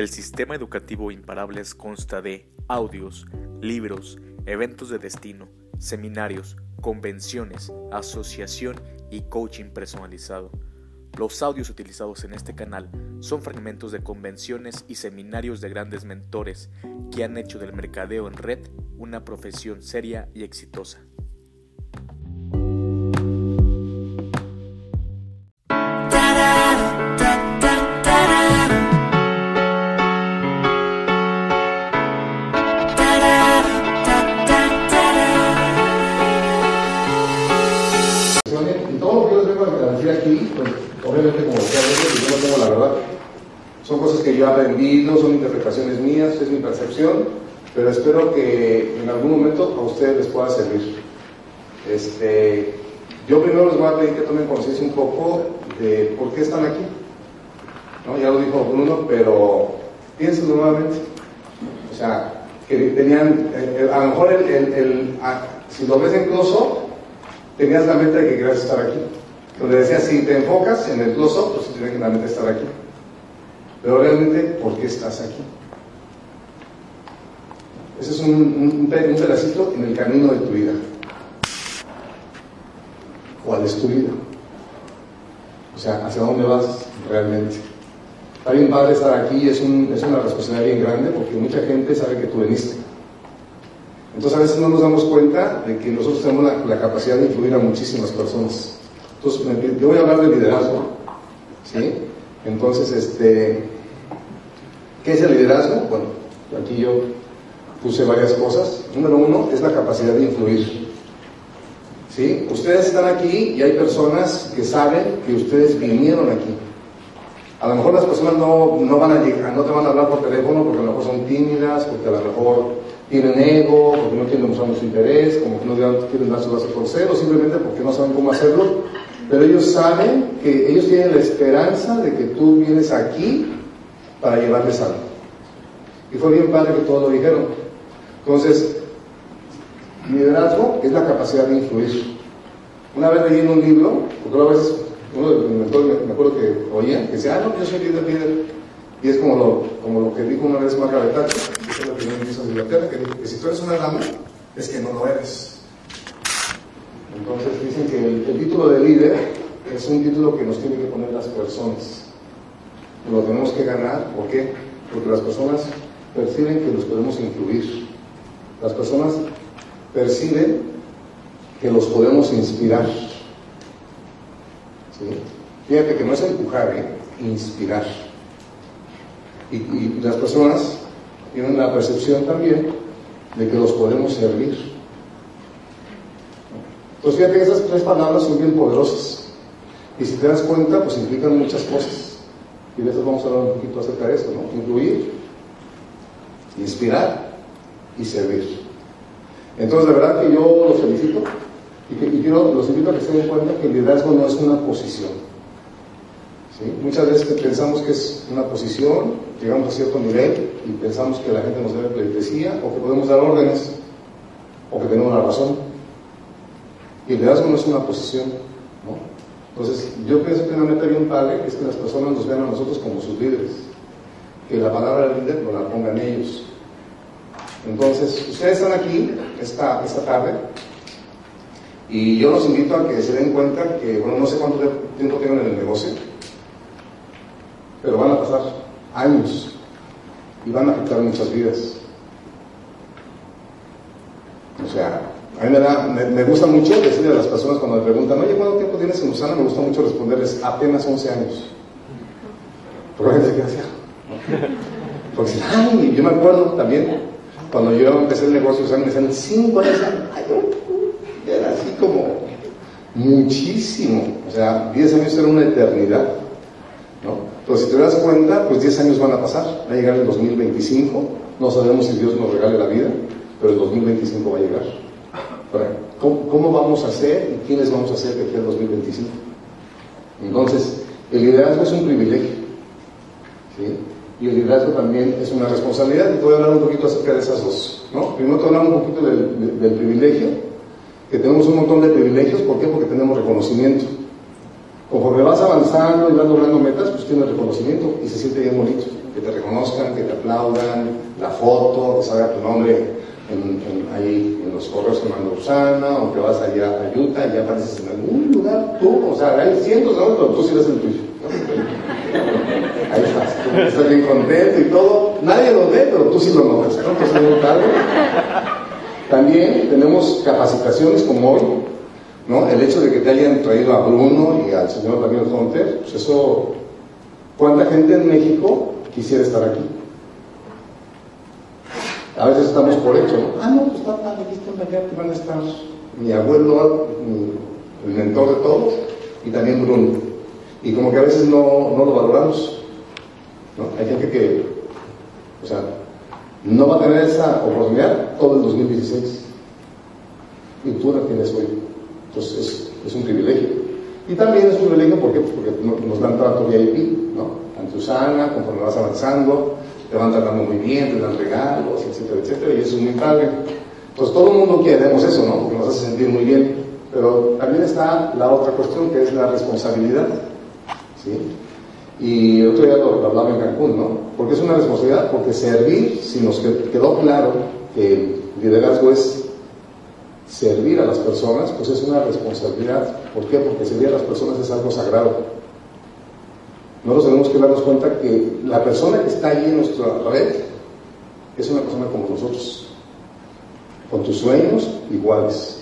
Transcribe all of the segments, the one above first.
El sistema educativo Imparables consta de audios, libros, eventos de destino, seminarios, convenciones, asociación y coaching personalizado. Los audios utilizados en este canal son fragmentos de convenciones y seminarios de grandes mentores que han hecho del mercadeo en red una profesión seria y exitosa. Interpretaciones mías, es mi percepción, pero espero que en algún momento a ustedes les pueda servir. Este, yo primero les voy a pedir que tomen conciencia un poco de por qué están aquí. Ya lo dijo Bruno, pero piensen nuevamente. O sea, que tenían, eh, a lo mejor el, ah, si lo ves en close-up, tenías la meta de que querías estar aquí. Donde decía, si te enfocas en el close-up, pues tienes la meta de estar aquí. Pero realmente, ¿por qué estás aquí? Ese es un, un, un pe- un pedacito en el camino de tu vida. ¿Cuál es tu vida? O sea, ¿hacia dónde vas realmente? Está bien padre estar aquí, es, un- es una responsabilidad bien grande porque mucha gente sabe que tú veniste. Entonces a veces no nos damos cuenta de que nosotros tenemos la, capacidad de influir a muchísimas personas. Entonces yo voy a hablar de liderazgo, ¿sí? Entonces, este, ¿qué es el liderazgo? Bueno, aquí yo puse varias cosas. Número uno es la capacidad de influir. ¿Sí? Ustedes están aquí y hay personas que saben que ustedes vinieron aquí. A lo mejor las personas no, no van a llegar, no te van a hablar por teléfono porque a lo mejor son tímidas, porque a lo mejor tienen ego, porque no quieren mostrar su interés, como que no quieren dar su brazo por cero, simplemente porque no saben cómo hacerlo. Pero ellos saben que ellos tienen la esperanza de que tú vienes aquí para llevarles algo. Y fue bien padre que todos lo dijeron. Entonces, liderazgo es la capacidad de influir. Una vez leí en un libro, porque a veces uno de los mentores, me acuerdo que oía, que decía, ah, no, yo soy líder, líder. Y es como lo, como lo que dijo una vez Margaret Thatcher, que la primera ministra de Inglaterra, que dijo que si tú eres una dama, es que no lo eres. Entonces dicen que el, el título de líder es un título que nos tiene que poner las personas. Lo tenemos que ganar, ¿por qué? Porque las personas perciben que los podemos influir. Las personas perciben que los podemos inspirar. Fíjate que no es empujar, ¿eh? inspirar. Y, y las personas tienen la percepción también de que los podemos servir. Entonces fíjate que esas tres palabras son bien poderosas. Y si te das cuenta, pues implican muchas cosas. Y de eso vamos a hablar un poquito acerca de eso, ¿no? Incluir, inspirar y servir. Entonces, de verdad que yo los felicito y, que- los invito a que se den cuenta que el liderazgo no es una posición. ¿sí? Muchas veces pensamos que es una posición, llegamos a cierto nivel y pensamos que la gente nos debe pleitesía o que podemos dar órdenes o que tenemos la razón. Y el liderazgo no es una posición. ¿no? Entonces, yo pienso que una meta bien padre es que las personas nos vean a nosotros como sus líderes. Que la palabra del líder no la pongan ellos. Entonces, ustedes están aquí esta, esta tarde y yo los invito a que se den cuenta que, bueno, no sé cuánto tiempo tengan en el negocio, pero van a pasar años y van a afectar muchas vidas. O sea, a mí me, da, me, me gusta mucho decirle a las personas cuando me preguntan, oye, ¿cuánto tiempo tienes en Usana? Me gusta mucho responderles, apenas 11 años. Porque la gente se queda. Porque, ay, yo me acuerdo también, cuando yo empecé el negocio, me decían, 5 años, era así como muchísimo. O sea, 10 años era una eternidad. ¿no? Entonces, si te das cuenta, pues 10 años van a pasar. Va a llegar el 2025. No sabemos si Dios nos regale la vida, pero el 2025 va a llegar. ¿cómo, vamos a hacer y quiénes vamos a hacer de aquí al 2025? Entonces, el liderazgo es un privilegio. ¿sí? Y el liderazgo también es una responsabilidad. Y voy a hablar un poquito acerca de esas dos. ¿no? Primero te hablar un poquito del, del- privilegio, que tenemos un montón de privilegios. ¿Por qué? Porque tenemos reconocimiento. Conforme vas avanzando y vas logrando metas, pues tienes reconocimiento y se siente bien bonito. que te reconozcan, que te aplaudan, la foto, que salga tu nombre ahí en los correos que mandó Usana, o que vas allá a Utah y ya apareces en algún lugar, tú, o sea, hay cientos de pero tú sí eres el tuyo. Estás, bien contento y todo. Nadie lo ve, pero tú sí lo notas. También tenemos capacitaciones como hoy, ¿no? El hecho de que te hayan traído a Bruno y al señor Daniel Hunter, pues eso, ¿cuánta gente en México quisiera estar aquí? A veces estamos por hecho, ¿no? Ah, no, pues está aquí están allá, van a estar mi abuelo, el mentor de todos, y también Bruno. Y como que a veces no, no lo valoramos. Hay gente que, o sea, no va a tener esa oportunidad todo el 2016. Y tú la tienes hoy. Entonces es, un privilegio. Y también es un privilegio porque, porque nos dan trato VIP, ¿no? Ante Usana, conforme vas avanzando, te van tratando muy bien, te dan regalos, etcétera, etcétera, y eso es muy padre. Entonces todo el mundo queremos eso, ¿no? Porque nos hace sentir muy bien. Pero también está la otra cuestión que es la responsabilidad. ¿sí? Y otro día lo, hablaba en Cancún, ¿no? Porque es una responsabilidad, porque servir, si nos quedó claro que liderazgo es servir a las personas, pues es una responsabilidad. ¿Por qué? Porque servir a las personas es algo sagrado. Nosotros tenemos que darnos cuenta que la persona que está ahí en nuestra red es una persona como nosotros, con tus sueños iguales.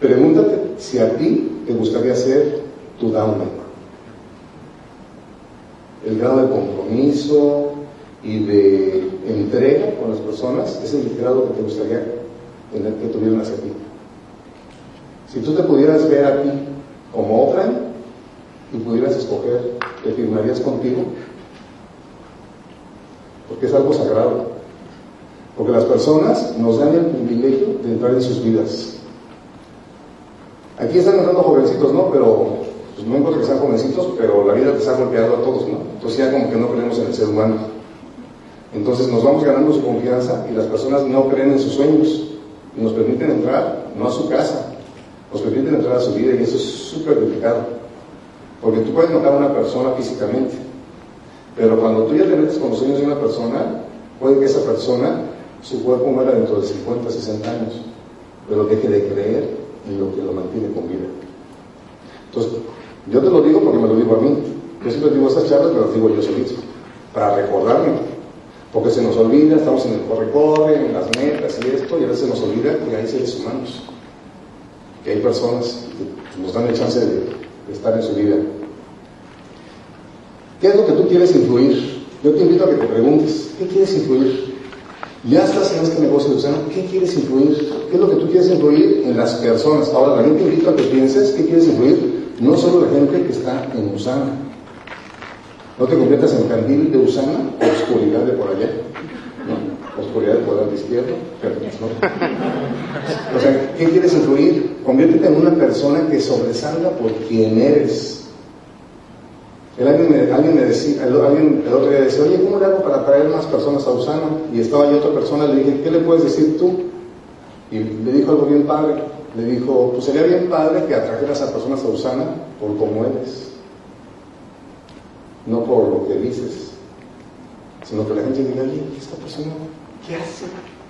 Pregúntate si a ti te gustaría ser tu downline el grado de compromiso y de entrega con las personas es el grado que te gustaría que tuvieran hacia ti. Si tú te pudieras ver a ti como otra y pudieras escoger, ¿te firmarías contigo? Porque es algo sagrado. Porque las personas nos dan el privilegio de entrar en sus vidas. Aquí están entrando jovencitos, ¿no? Pero pues no importa que sean jovencitos, pero la vida les ha golpeado a todos, ¿no? Entonces ya como que no creemos en el ser humano. Entonces nos vamos ganando su confianza y las personas no creen en sus sueños nos permiten entrar, no a su casa, nos permiten entrar a su vida y eso es súper delicado. Porque tú puedes notar a una persona físicamente, pero cuando tú ya te metes con los sueños de una persona, puede que esa persona, su cuerpo muera dentro de 50, 60 años, pero deje de creer en lo que lo mantiene con vida. Entonces, yo te lo digo porque me lo digo a mí. Yo siempre digo estas charlas, pero las digo yo solito, para recordarme. Porque se nos olvida, estamos en el corre-corre, en las metas y esto, y a veces nos olvida que hay seres humanos, que hay personas que nos dan el chance de, estar en su vida. ¿Qué es lo que tú quieres influir? Yo te invito a que te preguntes, ¿qué quieres influir? Ya estás en este negocio de Usana, ¿qué quieres influir? ¿Qué es lo que tú quieres influir en las personas? Ahora también te invito a que pienses, ¿qué quieres influir no solo la gente que está en Usana. No te conviertas en candil de Usana, oscuridad de por allá. ¿no? Oscuridad de por la izquierda. ¿no? O sea, ¿qué quieres influir? Conviértete en una persona que sobresalga por quien eres. Alguien, me, decía, el, alguien el otro día decía, oye, ¿cómo le hago para traer más personas a Usana? Y estaba ahí otra persona, le dije, ¿qué le puedes decir tú? Y le dijo algo bien padre le dijo, pues sería bien padre que atrajeras a personas a Usana por cómo eres, no por lo que dices, sino que la gente diga, oye, esta persona, ¿qué hace?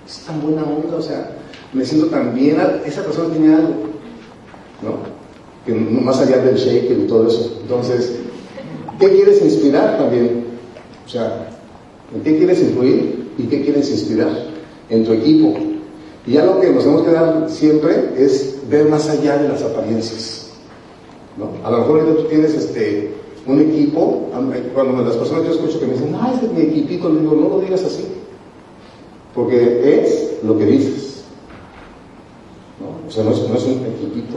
Es tan buena onda, o sea, me siento tan bien, esa persona tiene algo, ¿no? Que más allá del shake y todo eso. Entonces, ¿qué quieres inspirar también? O sea, ¿en qué quieres influir y qué quieres inspirar? En tu equipo, y ya lo que nos tenemos que dar siempre es ver más allá de las apariencias. A lo mejor tú tienes este, un equipo, cuando las personas yo escucho que me dicen, ah, este es mi equipito, le digo, no lo digas así, porque es lo que dices. ¿no? O sea, no es, no es un equipito,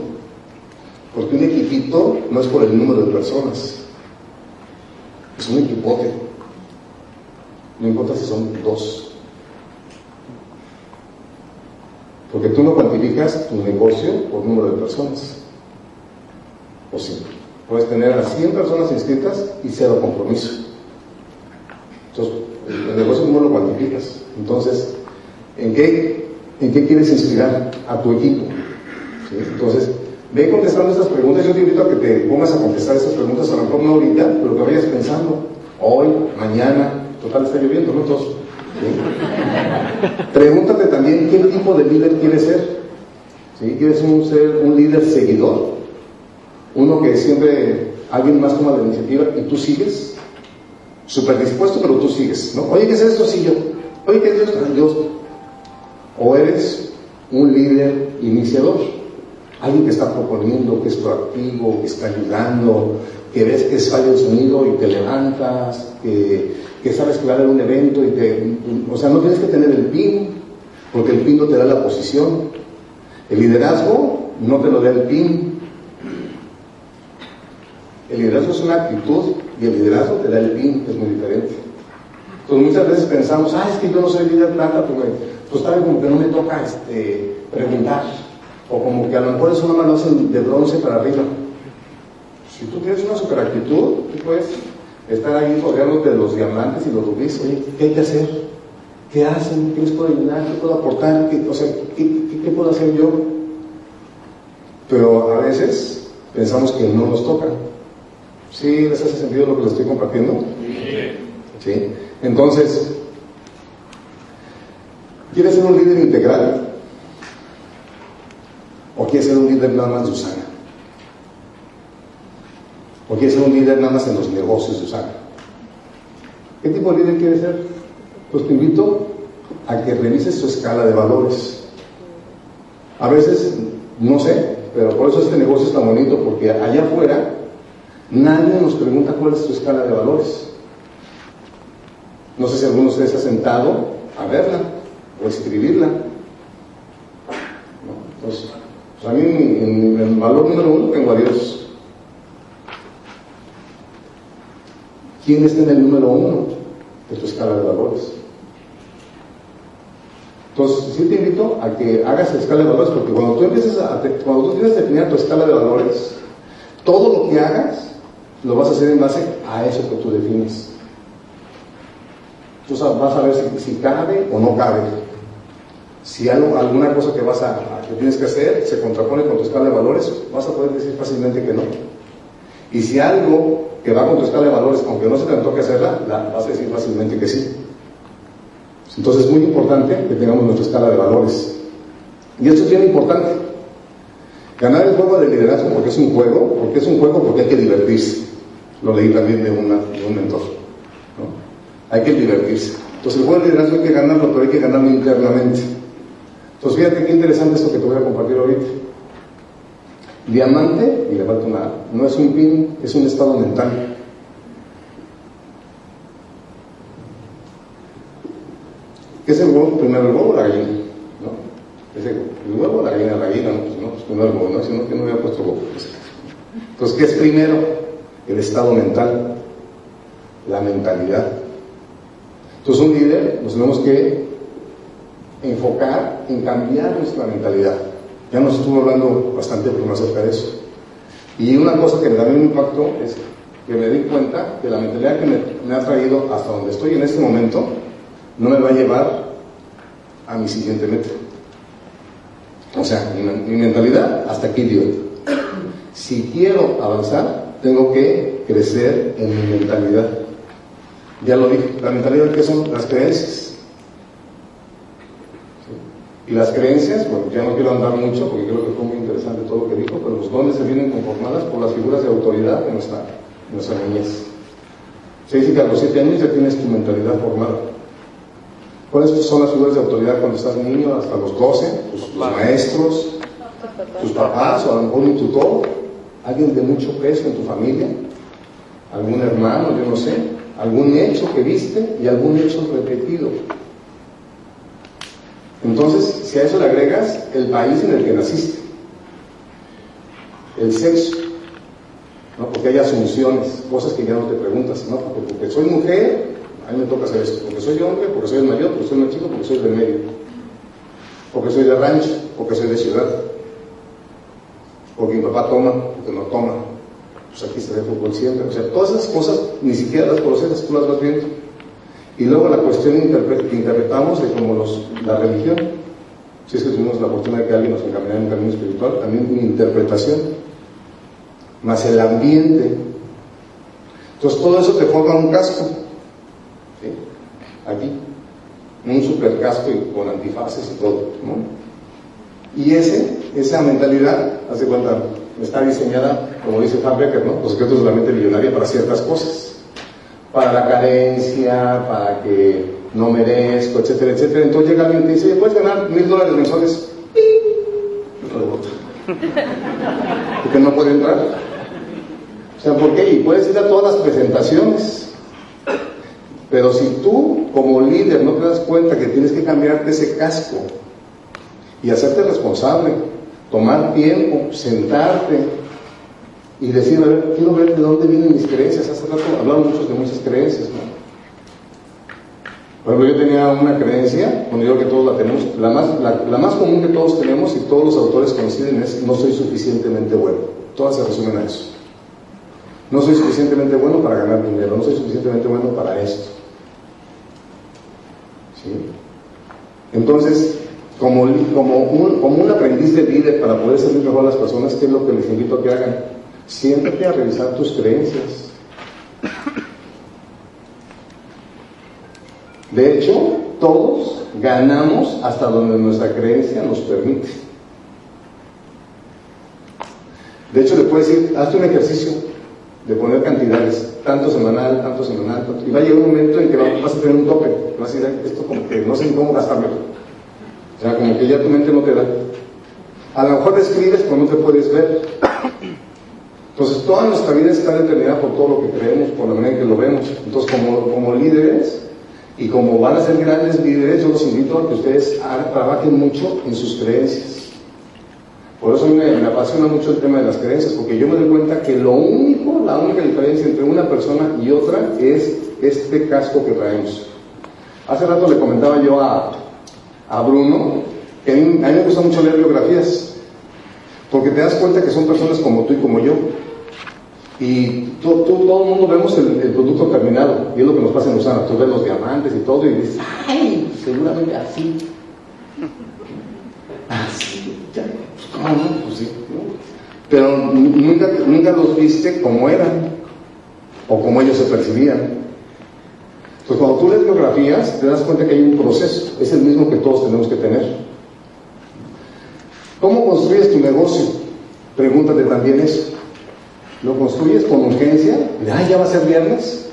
porque un equipito no es por el número de personas, es un equipote. No importa si son dos, Porque tú no cuantificas tu negocio por número de personas. O sí. Puedes tener a 100 personas inscritas y cero compromiso. Entonces, el negocio no lo cuantificas. Entonces, ¿en qué, en qué quieres inspirar a tu equipo? Entonces, ve contestando estas preguntas. Yo te invito a que te pongas a contestar estas preguntas, a lo mejor no ahorita, pero que vayas pensando. hoy, mañana, total está lloviendo, ¿no? Pregúntate también qué tipo de líder quieres ser. ¿Sí? ¿Quieres un, ser un líder seguidor? Uno que siempre alguien más toma la iniciativa y tú sigues. Súper dispuesto, pero tú sigues. ¿no? Oye, ¿qué es esto? Sí, yo. Oye, ¿qué es Dios? Dios. O eres un líder iniciador. Alguien que está proponiendo, que es proactivo, que está ayudando, que ves que falla el sonido y te levantas, que, que sabes que va a haber un evento y te... O sea, no tienes que tener el PIN, porque el PIN no te da la posición. El liderazgo no te lo da el PIN. El liderazgo es una actitud y el liderazgo te da el PIN, es muy diferente. Entonces muchas veces pensamos, ah, es que yo no soy líder planta porque pues tal como que no me toca este, preguntar, o como que a lo mejor eso lo hacen de bronce para arriba. Si tú tienes una super actitud, tú puedes estar ahí rodeándote de los diamantes y los rubíes, oye, ¿qué hay que hacer? ¿Qué hacen? ¿Qué les puedo ayudar? ¿Qué puedo aportar? ¿Qué, o sea, ¿qué, puedo hacer yo? Pero a veces pensamos que no nos toca. ¿Sí les hace sentido lo que les estoy compartiendo? Sí. Entonces, ¿quieres ser un líder integral? ¿O quieres ser un líder nada más de? ¿O quieres ser un líder nada más en los negocios de Usana? ¿Qué tipo de líder quieres ser? Pues te invito a que revises tu escala de valores. A veces, no sé, pero por eso este negocio es tan bonito, porque allá afuera nadie nos pregunta cuál es tu escala de valores. No sé si alguno de ustedes se ha sentado a verla o escribirla. Entonces, pues a mí en valor número uno tengo a Dios. ¿Quién está en el número uno de tu escala de valores? Entonces, sí te invito a que hagas la escala de valores, porque cuando tú empieces a, cuando tú tienes definida tu escala de valores, todo lo que hagas lo vas a hacer en base a eso que tú defines. Tú vas a ver si, cabe o no cabe. Si algo, alguna cosa que, vas a, que tienes que hacer se contrapone con tu escala de valores, vas a poder decir fácilmente que no. Y si algo que va con tu escala de valores, aunque no se te toque hacerla, la, vas a decir fácilmente que sí. Entonces es muy importante que tengamos nuestra escala de valores. Y esto es bien importante. Ganar el juego de liderazgo porque es un juego, porque es un juego porque hay que divertirse. Lo leí también de, de un mentor hay que divertirse. Entonces el buen liderazgo hay que ganarlo, pero hay que ganarlo internamente. Entonces fíjate qué interesante esto que te voy a compartir ahorita. Diamante, y le falta una, no es un pin, es un estado mental. ¿Qué es el huevo? Primero el huevo o la gallina. ¿no? ¿Es el, huevo la gallina? La gallina, no, pues no, pues primero el huevo, ¿no? Si no, que no hubiera puesto huevo. Entonces, ¿qué es primero? El estado mental, la mentalidad. Entonces, un líder nos tenemos que enfocar en cambiar nuestra mentalidad. Ya nos estuvo hablando bastante más acerca de eso. Y una cosa que me da un impacto es que me di cuenta que la mentalidad que me, ha traído hasta donde estoy en este momento no me va a llevar a mi siguiente meta. O sea, mi, mi mentalidad hasta aquí dio. Si quiero avanzar, tengo que crecer en mi mentalidad. Ya lo dije, la mentalidad que son las creencias. Y las creencias, bueno, ya no quiero andar mucho porque creo que fue muy interesante todo lo que dijo, pero los dones se vienen conformadas por las figuras de autoridad de nuestra, nuestra niñez. Se dice que a los siete años ya tienes tu mentalidad formada. ¿Cuáles son las figuras de autoridad cuando estás niño? Hasta los 12, tus, maestros, tus papás, o a lo mejor un tutor, alguien de mucho peso en tu familia, algún hermano, yo no sé, algún hecho que viste y algún hecho repetido. Entonces, si a eso le agregas el país en el que naciste, el sexo, ¿no? porque hay asunciones, cosas que ya no te preguntas, ¿no? porque, soy mujer, a mí me toca hacer esto, porque soy hombre, porque soy el mayor, porque soy el chico, porque soy del medio, porque soy de rancho, porque soy de ciudad, porque mi papá toma, porque no toma, pues aquí está el fútbol siempre. O sea, todas esas cosas ni siquiera las conoces, tú las vas viendo. Y luego la cuestión que interpretamos de como los, la religión, si es que tuvimos la oportunidad de que alguien nos encaminara en un camino espiritual, también una interpretación, más el ambiente. Entonces todo eso te forma un casco. Aquí. Un super casco con antifaces y todo. Y ese, esa mentalidad, hace cuenta, está diseñada, como dice Frank Becker, ¿no? los secretos de la mente millonaria para ciertas cosas. Para la carencia, para que no merezco, etcétera, etcétera. Entonces llega alguien y te dice, ¿puedes ganar mil dólares mensuales? Porque no puede entrar. O sea, ¿por qué? Y puedes ir a todas las presentaciones. Pero si tú, como líder, no te das cuenta que tienes que cambiarte ese casco y hacerte responsable, tomar tiempo, sentarte y decir, a ver, quiero ver de dónde vienen mis creencias. Hace rato hablaron muchos de muchas creencias. Por ejemplo, yo tenía una creencia, cuando digo que todos la tenemos, la más, la, más común que todos tenemos y todos los autores coinciden es no soy suficientemente bueno. Todas se resumen a eso. No soy suficientemente bueno para ganar dinero, no soy suficientemente bueno para esto. ¿Sí? Entonces, como, como, un, como un aprendiz de líder para poder servir mejor a las personas, ¿qué es lo que les invito a que hagan? Siéntate a revisar tus creencias. De hecho, todos ganamos hasta donde nuestra creencia nos permite. De hecho, le puedes decir, hazte un ejercicio de poner cantidades, tanto semanal, tanto semanal, y va a llegar un momento en que vas a tener un tope, vas a decir, esto como que no sé cómo gastarlo. O sea, como que ya tu mente no te da. A lo mejor escribes, pero no te puedes ver. Entonces, toda nuestra vida está determinada por todo lo que creemos, por la manera en que lo vemos. Entonces, como, como líderes, y como van a ser grandes líderes, yo los invito a que ustedes trabajen mucho en sus creencias. Por eso me, me, apasiona mucho el tema de las creencias, porque yo me doy cuenta que lo único, la única diferencia entre una persona y otra es este casco que traemos. Hace rato le comentaba yo a, a Bruno que a mí, a mí me gusta mucho leer biografías, porque te das cuenta que son personas como tú y como yo, y todo, todo, el mundo vemos el, producto terminado, y es lo que nos pasa en Usana. Tú ves los diamantes y todo, y dices, ¡ay! Seguramente así. Así, ya, ¿cómo no? Pues sí. Pero nunca, nunca los viste como eran, o como ellos se percibían. Entonces, cuando tú lees biografías, te das cuenta que hay un proceso, es el mismo que todos tenemos que tener. ¿Cómo construyes tu negocio? Pregúntate también eso. ¿Lo construyes con urgencia? De, ay, ya va a ser viernes.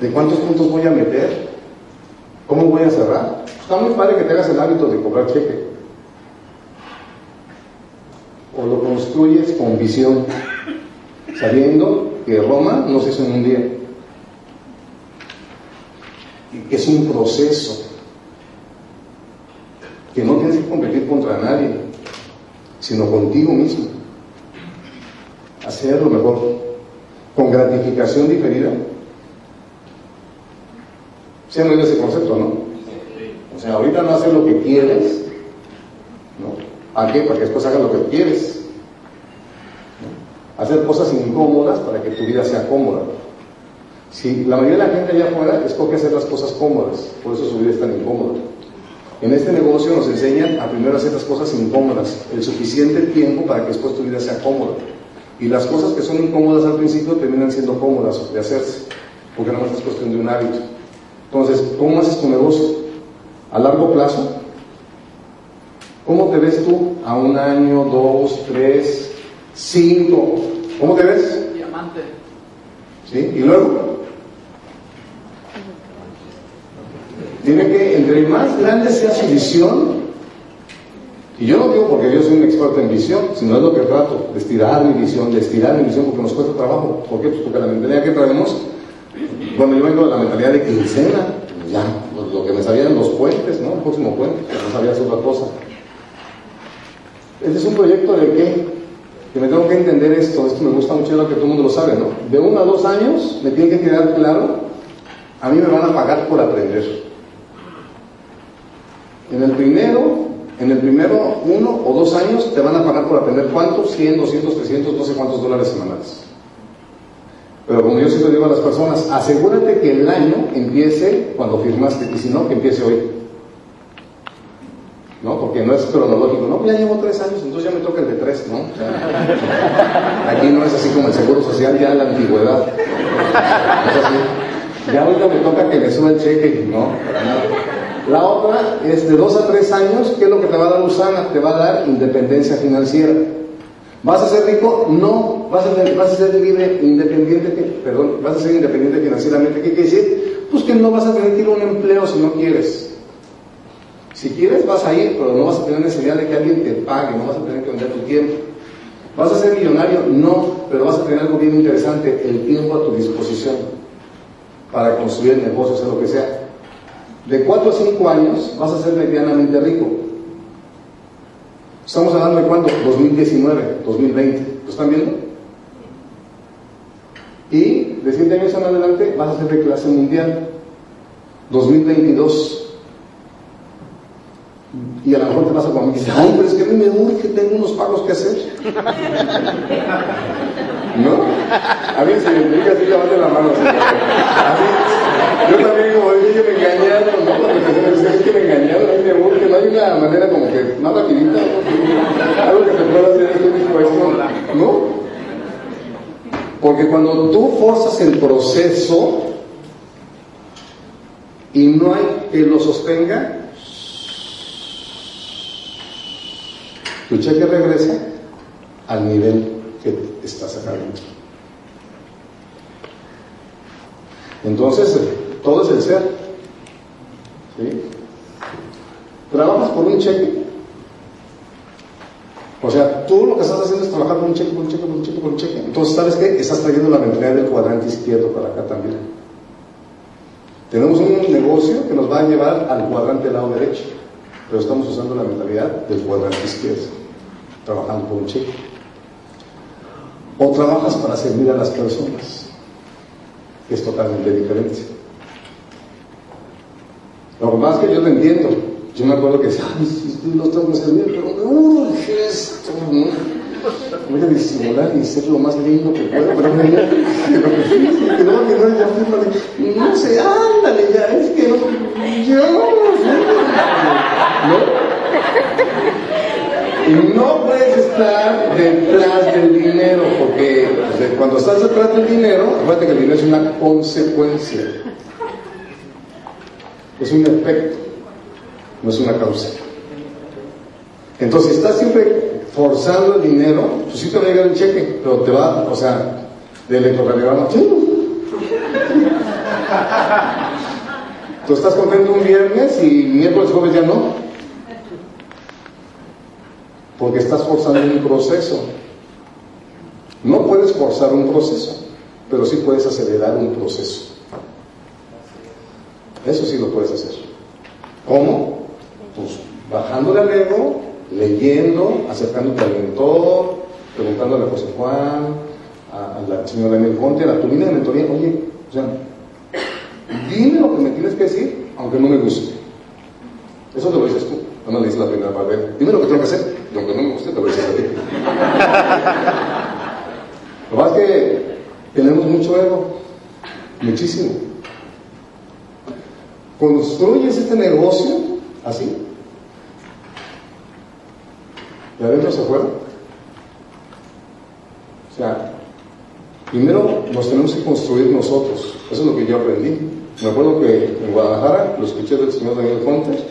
¿De cuántos puntos voy a meter? ¿Cómo voy a cerrar? Está muy padre que te hagas el hábito de cobrar cheque. O lo construyes con visión, sabiendo que Roma no se hizo en un día. Y que es un proceso. Que no tienes que competir contra nadie, sino contigo mismo hacer lo mejor, con gratificación diferida. ¿Se han oído ese concepto, no? O sea, ahorita no haces lo que quieres, ¿no? ¿Para qué? Para que después hagas lo que quieres. Hacer cosas incómodas para que tu vida sea cómoda. Si la mayoría de la gente allá afuera escoge hacer las cosas cómodas, por eso su vida es tan incómoda. En este negocio nos enseñan a primero hacer las cosas incómodas, el suficiente tiempo para que después tu vida sea cómoda. Y las cosas que son incómodas al principio terminan siendo cómodas de hacerse, porque nada más es cuestión de un hábito. Entonces, ¿cómo haces tu negocio? A largo plazo, ¿cómo te ves tú a un año, dos, tres, cinco? ¿Cómo te ves? Diamante. ¿Sí? ¿Y luego? Tiene que, entre más grande sea su visión, y yo no digo porque yo soy un experto en visión, sino es lo que trato, de estirar mi visión, de estirar mi visión porque nos cuesta trabajo. ¿Por qué? Pues porque la mentalidad que traemos, bueno, yo vengo de la mentalidad de quincena, pues ya, lo, que me sabían los puentes, ¿no? El próximo puente, no sabías otra cosa. Este es un proyecto de qué? Que me tengo que entender esto, esto me gusta mucho, lo que todo el mundo lo sabe, ¿no? De uno a dos años me tiene que quedar claro, a mí me van a pagar por aprender. En el primero en el primero uno o dos años te van a pagar por aprender cuántos, 100, 200, 300, no sé cuántos dólares semanales. Pero como yo siempre digo a las personas, asegúrate que el año empiece cuando firmaste y si no, que empiece hoy. ¿No? Porque no es cronológico, no, ya llevo tres años, entonces ya me toca el de tres, ¿no? aquí no es así como el seguro social, ya en la antigüedad. Ya ahorita me toca que me suba el cheque, no, para nada. La otra es de dos a tres años, ¿qué es lo que te va a dar Usana? Te va a dar independencia financiera. ¿Vas a ser rico? No. ¿Vas a, ser, vas a ser libre, independiente? Perdón, ¿vas a ser independiente financieramente? ¿Qué quiere decir? Pues que no vas a tener un empleo si no quieres. Si quieres vas a ir, pero no vas a tener necesidad de que alguien te pague, no vas a tener que vender tu tiempo. ¿Vas a ser millonario? No, pero vas a tener algo bien interesante, el tiempo a tu disposición para construir negocios, o lo que sea. De 4 a 5 años vas a ser medianamente rico. Estamos hablando de cuándo? 2019, 2020. ¿Lo están viendo? Y de 7 años en adelante vas a ser de clase mundial. 2022. Y a lo mejor te como dices, ay, pero es que a mí me urge, tengo unos pagos que hacer. ¿No? A mí se me identifica así, levante la mano. Así. Yo también como dije me engañaron, ¿no? Cuando me es que me engañaron, a mí me no hay una manera como que más rapidita, algo que te pueda hacer, estoy dispuesto, ¿no? Porque cuando tú forzas el proceso y no hay que lo sostenga, tu cheque regresa al nivel que estás sacando. Entonces, todo es el ser. ¿sí? ¿Trabajas por un cheque? O sea, tú lo que estás haciendo es trabajar por un cheque, por un cheque, por un cheque, por un cheque. Entonces, ¿sabes qué? Estás trayendo la mentalidad del cuadrante izquierdo para acá también. Tenemos un negocio que nos va a llevar al cuadrante del lado derecho, pero estamos usando la mentalidad del cuadrante izquierdo, trabajando por un cheque. O trabajas para servir a las personas, es totalmente diferente. Lo más que yo te entiendo, yo me acuerdo que decía, ay, si no tengo que servir, pero me urge esto. Voy a disimular y ser lo más lindo que puedo, pero no, no, ya no sé, ándale, ya, es que no, yo, ¿no? Y no puedes estar detrás del dinero, porque cuando estás detrás del dinero, acuérdate que el dinero es una consecuencia. Es un efecto, no es una causa. Entonces, si estás siempre forzando el dinero, pues sí te va a llegar el cheque, pero te va, o sea, de electrocardiograma. Tú estás contento un viernes y miércoles jueves ya no. Porque estás forzando un proceso. No puedes forzar un proceso, pero sí puedes acelerar un proceso. Eso sí lo puedes hacer. ¿Cómo? Pues bajándole al ego, leyendo, acercándote al mentor, preguntándole a José Juan, a, la señora Daniel Conte, a tu línea de mentoría, oye, o sea, dime lo que me tienes que decir, aunque no me guste. Eso te lo dices tú, no lo dices la primera parte. Dime lo que tengo que hacer, y aunque no me lo dices a ti. lo más que tenemos mucho ego, muchísimo. Construyes este negocio así. ¿De adentro se fuera? O sea, primero nos tenemos que construir nosotros. Eso es lo que yo aprendí. Me acuerdo que en Guadalajara lo escuché del señor Daniel Fontes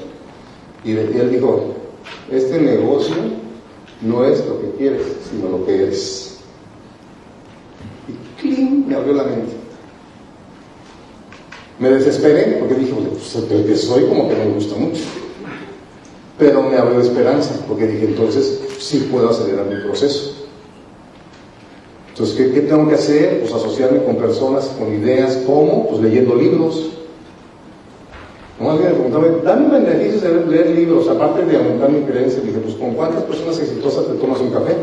y él dijo, este negocio no es lo que quieres, sino lo que eres. Y ¡cling! me abrió la mente. Me desesperé porque dije, pues el que soy como que no me gusta mucho. Pero me abrió esperanza porque dije, entonces sí puedo acelerar mi proceso. Entonces, ¿qué, tengo que hacer? Pues asociarme con personas, con ideas, ¿cómo? Pues leyendo libros. Nomás me preguntaba, dame beneficios de leer libros, aparte de aumentar mi creencia. Dije, pues ¿con cuántas personas exitosas te tomas un café?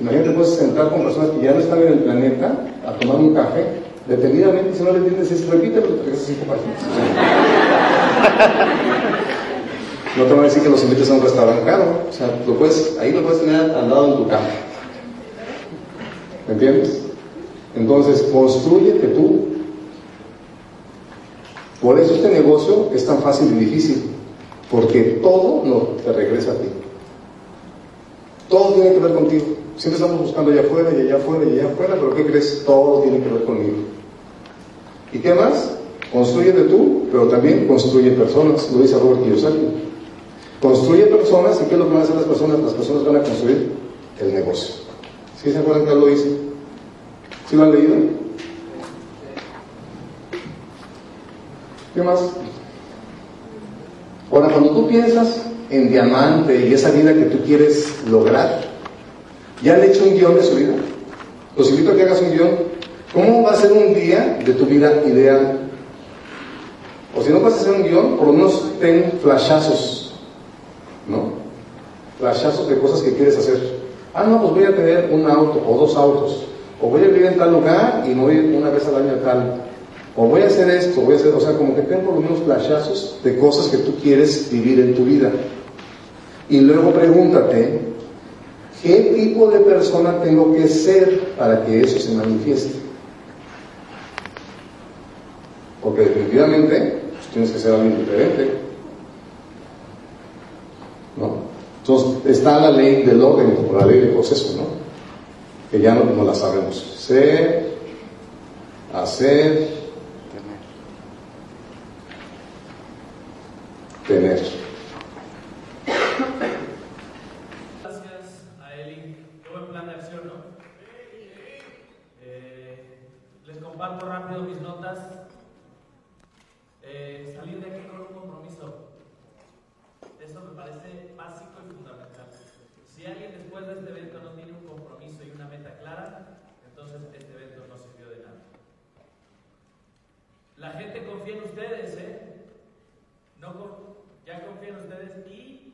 Imagínate, puedes sentar con personas que ya no están en el planeta a tomar un café detenidamente, si no le entiendes, es repítelo porque cinco páginas. No te voy a decir que los invites a un restaurante caro, o sea, lo puedes, ahí lo puedes tener al lado en tu cama. ¿Me entiendes? Entonces, construyete tú. Por eso este negocio es tan fácil y difícil, porque todo no te regresa a ti. Todo tiene que ver contigo. Siempre estamos buscando allá afuera y allá afuera y allá afuera, pero ¿qué crees? Todo tiene que ver conmigo. ¿Y qué más? Construyete tú, pero también construye personas, lo dice Robert Kiyosaki. Construye personas, ¿y qué es lo que van a hacer las personas? Las personas van a construir el negocio. ¿Sí se acuerdan que lo dice? ¿Sí lo han leído? ¿Qué más? Ahora, cuando tú piensas en diamante y esa vida que tú quieres lograr, ¿ya han hecho un guion de su vida? Los invito a que hagas un guion. ¿Cómo va a ser un día de tu vida ideal? O si no vas a hacer un guion, por lo menos ten flashazos, ¿no? Flashazos de cosas que quieres hacer. Ah, no, pues voy a tener un auto o dos autos. O voy a vivir en tal lugar y no voy una vez al año a tal. O voy a hacer esto, voy a hacer, o sea, como que ten por lo menos flashazos de cosas que tú quieres vivir en tu vida. Y luego pregúntate, ¿qué tipo de persona tengo que ser para que eso se manifieste? Porque definitivamente pues, tienes que ser alguien diferente. ¿No? Entonces está la ley del orden, como la ley del proceso, ¿no? Que ya no, no la sabemos. Ser, hacer, tener. Gracias a Eli. Qué buen plan de acción, ¿no? Eh, les comparto rápido mis notas. Eh, salir de aquí con un compromiso. Eso me parece básico y fundamental. Si alguien después de este evento no tiene un compromiso y una meta clara, entonces este evento no sirvió de nada. La gente confía en ustedes, ¿eh? No con- ya confía en ustedes y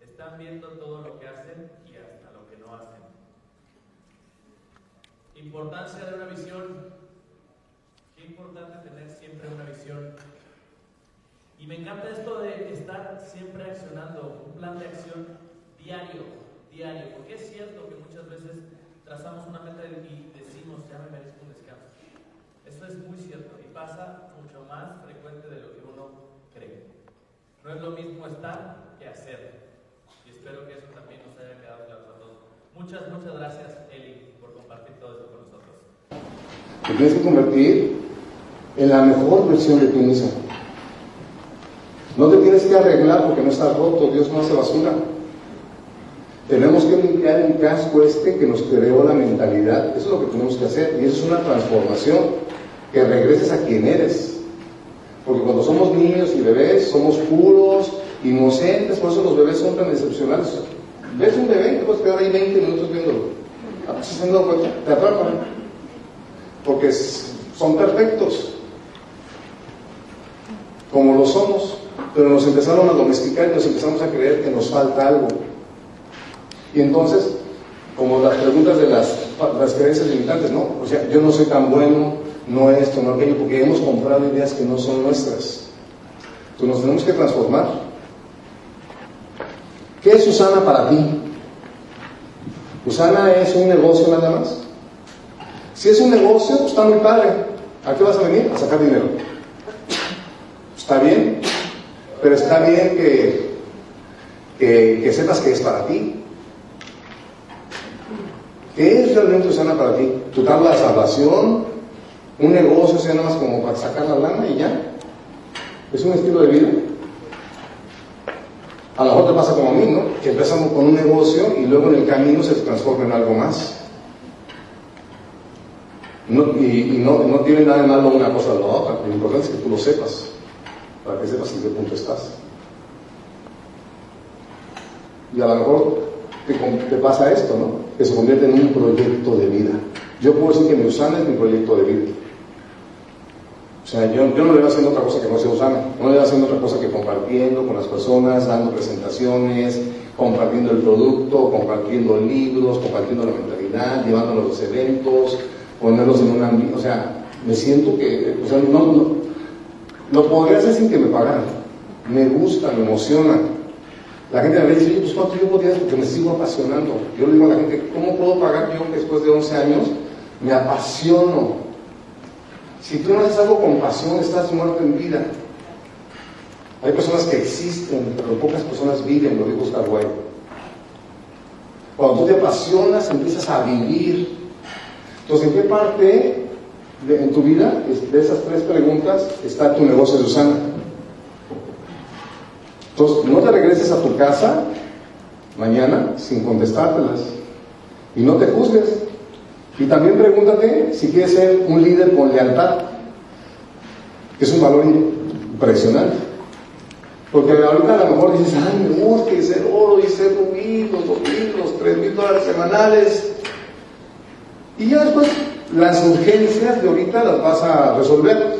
están viendo todo lo que hacen y hasta lo que no hacen. Importancia de una visión. Qué importante tener siempre una visión. Y me encanta esto de estar siempre accionando, un plan de acción diario, diario, porque es cierto que muchas veces trazamos una meta y decimos, ya me merezco un descanso. Eso es muy cierto y pasa mucho más frecuente de lo que uno cree. No es lo mismo estar que hacer. Y espero que eso también nos haya quedado claro a todos. Muchas, gracias, Eli, por compartir todo esto con nosotros. Te tienes que convertir en la mejor versión de ti mismo. No te tienes que arreglar porque no estás roto, Dios no hace basura. Tenemos que limpiar el casco este que nos creó la mentalidad. Eso es lo que tenemos que hacer. Y eso es una transformación. Que regreses a quien eres. Porque cuando somos niños y bebés, somos puros, inocentes. Por eso los bebés son tan excepcionales. Ves un te puedes quedar ahí 20 minutos viéndolo. Ah, ¿Se cuenta? Te atrapan. Porque son perfectos. Como lo somos. Pero nos empezaron a domesticar y nos empezamos a creer que nos falta algo. Y entonces, como las preguntas de las, las creencias limitantes, ¿no? O sea, yo no soy tan bueno, no esto, no aquello, porque hemos comprado ideas que no son nuestras. Entonces nos tenemos que transformar. ¿Qué es Usana para ti? ¿Usana es un negocio nada más? Si es un negocio, pues está muy padre. ¿A qué vas a venir? A sacar dinero. Está bien, pero está bien que, que, que sepas que es para ti. ¿Qué es realmente Usana para ti? ¿Tu tabla de salvación? ¿Un negocio sea nada más como para sacar la lana y ya? ¿Es un estilo de vida? A lo mejor te pasa como a mí, ¿no? Que empezamos con un negocio y luego en el camino se transforma en algo más. Y no, tiene nada de malo una cosa o la otra. Lo importante es que tú lo sepas, para que sepas en qué punto estás. Y a lo mejor te, te pasa esto, ¿no? Que se convierte en un proyecto de vida. Yo puedo decir que mi Usana es mi proyecto de vida. O sea, yo, yo no le voy haciendo otra cosa que no sea Usana. No le voy haciendo otra cosa que compartiendo con las personas, dando presentaciones, compartiendo el producto, compartiendo libros, compartiendo la mentalidad, llevándolos a los eventos, ponerlos en un ambiente. O sea, me siento que, o sea, no, no, lo podría hacer sin que me pagaran. Me gusta, me emociona. La gente me dice, pues cuánto tiempo tienes porque me sigo apasionando. Yo le digo a la gente, ¿cómo puedo pagar yo que después de 11 años me apasiono? Si tú no haces algo con pasión, estás muerto en vida. Hay personas que existen, pero pocas personas viven, lo dijo Oscar Wilde. Cuando tú te apasionas, empiezas a vivir. Entonces, ¿en qué parte de, en tu vida, de esas tres preguntas, está tu negocio, Susana? Entonces, no te regreses a tu casa mañana sin contestártelas. Y no te juzgues. Y también pregúntate si quieres ser un líder con lealtad, es un valor impresionante. Porque ahorita a lo mejor dices, ay, me gusta ser oro y ser rubí, los dos mil, los tres mil dólares semanales. Y ya después las urgencias de ahorita las vas a resolver.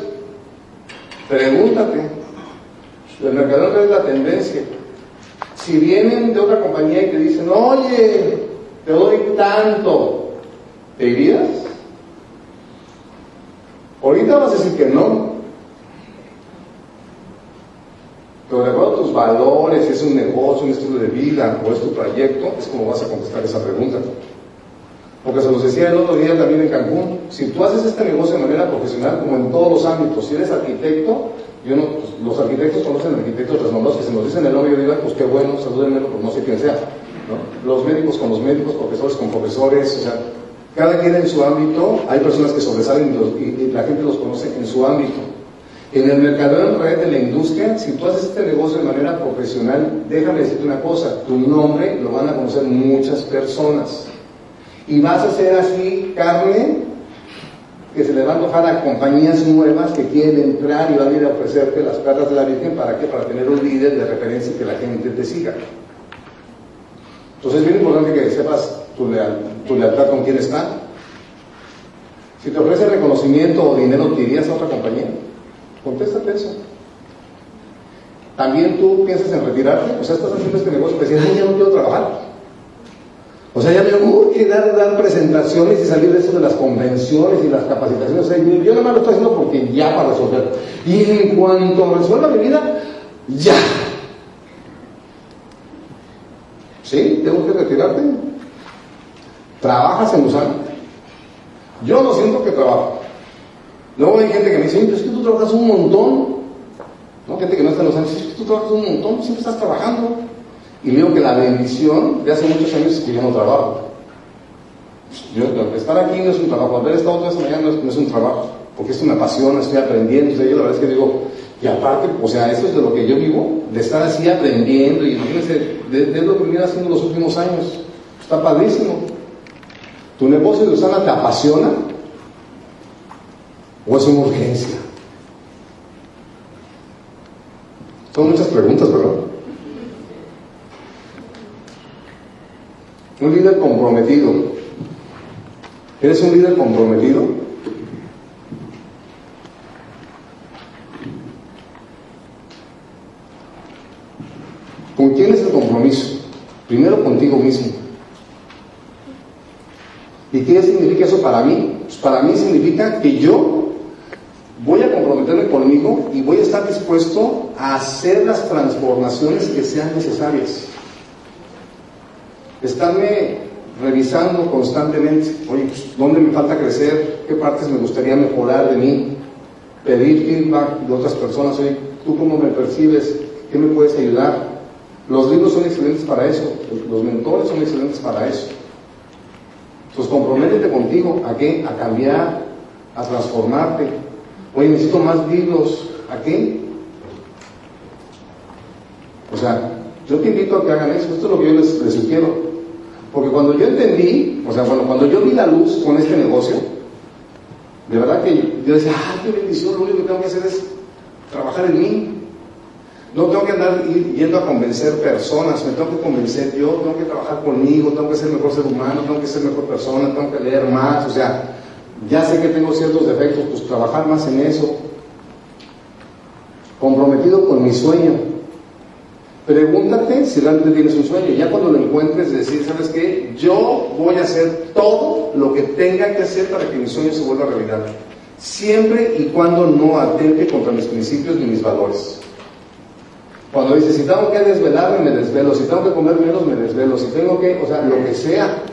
Pregúntate. El mercado es la tendencia. Si vienen de otra compañía y te dicen, oye, te doy tanto, ¿te irías? Ahorita vas a decir que no. Pero de acuerdo a tus valores, si es un negocio, un estilo de vida o es tu proyecto, es como vas a contestar esa pregunta. Porque se los decía el otro día también en Cancún, si tú haces este negocio de manera profesional, como en todos los ámbitos, si eres arquitecto, yo no, pues, los arquitectos conocen arquitectos renombrados que se nos dicen el nombre y digo, pues qué bueno, salúdenmelo, pues no sé quién sea. Los médicos con los médicos, profesores con profesores, o sea, cada quien en su ámbito, hay personas que sobresalen y, la gente los conoce en su ámbito. En el mercado en red de la industria, si tú haces este negocio de manera profesional, déjame decirte una cosa, tu nombre lo van a conocer muchas personas. Y vas a ser así carne que se le va a antojar a compañías nuevas que quieren entrar y van a ir a ofrecerte las cartas de la Virgen, ¿para qué? Para tener un líder de referencia y que la gente te siga. Entonces es bien importante que sepas tu, lealtad con quién está. Si te ofrece reconocimiento o dinero, ¿te irías a otra compañía? Contéstate eso. También tú piensas en retirarte, o sea, estás haciendo este negocio decir, ay, ya no quiero trabajar. O sea, ya me urge dar, dar presentaciones y salir de eso de las convenciones y las capacitaciones. O sea, yo nada más lo estoy haciendo porque ya para resolver. Y en cuanto resuelva mi vida, ya. ¿Sí? ¿Tengo que retirarte? ¿Trabajas en Usana? Yo no siento que trabajo. Luego hay gente que me dice, es que tú trabajas un montón. ¿No? Gente que no está en Usana es que tú trabajas un montón, siempre estás trabajando. Y veo que la bendición de hace muchos años es que yo no trabajo. Yo, estar aquí no es un trabajo, haber estado toda esta mañana no es, un trabajo, porque esto me apasiona, estoy aprendiendo. O sea, yo la verdad es que digo, y aparte, o sea, esto es de lo que yo vivo, de estar así aprendiendo, y imagínense, de, de lo que venía haciendo los últimos años. Está padrísimo. ¿Tu negocio de Usana te apasiona? ¿O es una urgencia? Son muchas preguntas, ¿verdad? Un líder comprometido. ¿Eres un líder comprometido? ¿Con quién es el compromiso? Primero contigo mismo. ¿Y qué significa eso para mí? Pues para mí significa que yo voy a comprometerme conmigo y voy a estar dispuesto a hacer las transformaciones que sean necesarias estarme revisando constantemente, oye, pues, ¿dónde me falta crecer? ¿Qué partes me gustaría mejorar de mí? Pedir feedback de otras personas, oye, ¿tú cómo me percibes? ¿Qué me puedes ayudar? Los libros son excelentes para eso, los mentores son excelentes para eso. Pues comprométete contigo, ¿a qué? A cambiar, a transformarte. Oye, necesito más libros, ¿a qué? O sea, yo te invito a que hagan eso, esto es lo que yo les, les sugiero. Porque cuando yo entendí, o sea, bueno, cuando yo vi la luz con este negocio, de verdad que yo decía, ¡ay, qué bendición! Lo único que tengo que hacer es trabajar en mí. No tengo que andar yendo a convencer personas, me tengo que convencer yo, tengo que trabajar conmigo, tengo que ser mejor ser humano, tengo que ser mejor persona, tengo que leer más, o sea, ya sé que tengo ciertos defectos, pues trabajar más en eso. Comprometido con mi sueño, Pregúntate si realmente tienes un sueño. Ya cuando lo encuentres, decir, ¿sabes qué? Yo voy a hacer todo lo que tenga que hacer para que mi sueño se vuelva realidad. Siempre y cuando no atente contra mis principios ni mis valores. Cuando dices, si tengo que desvelarme, me desvelo. Si tengo que comer menos, me desvelo. Si tengo que, o sea, lo que sea.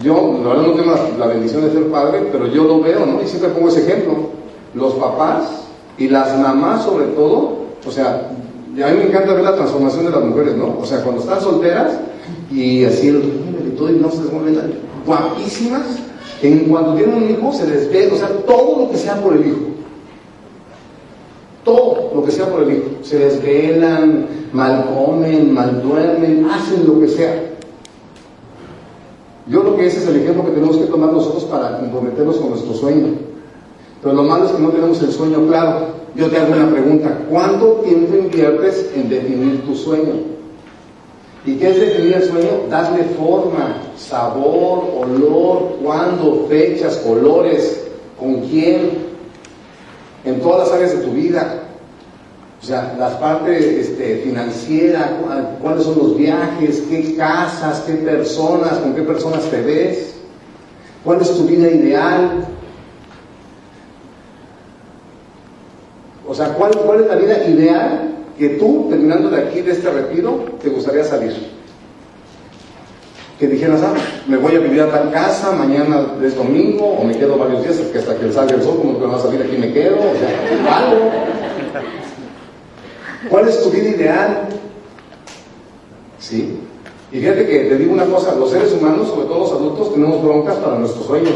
yo, la verdad no tengo la, bendición de ser padre, pero yo lo veo, ¿no? Y siempre pongo ese ejemplo. Los papás y las mamás sobre todo o sea, a mí me encanta ver la transformación de las mujeres, ¿no? O sea, cuando están solteras y así el y todo y no se desmueven, guapísimas, en cuanto tienen un hijo se les o sea, todo lo que sea por el hijo. Que sea por el hijo. Se desvelan, mal comen, mal duermen, hacen lo que sea. Yo creo que ese es el ejemplo que tenemos que tomar nosotros para comprometernos con nuestro sueño. Pero lo malo es que no tenemos el sueño claro. Yo te hago una pregunta. ¿Cuánto tiempo inviertes en definir tu sueño? ¿Y qué es definir el sueño? Darle forma, sabor, olor, cuándo, fechas, colores, con quién, en todas las áreas de tu vida. O sea, las partes este, financieras, cuáles son los viajes, qué casas, qué personas, con qué personas te ves, cuál es tu vida ideal. O sea, ¿cuál, es la vida ideal que tú, terminando de aquí, de este retiro, te gustaría salir? Que dijeras, ah, me voy a vivir a tal casa, mañana es domingo, o me quedo varios días, que hasta que salga el sol, como que va a salir aquí me quedo, o sea, algo. ¿Cuál es tu vida ideal? ¿Sí? Y fíjate que te digo una cosa, los seres humanos, sobre todo los adultos, tenemos broncas para nuestro sueño.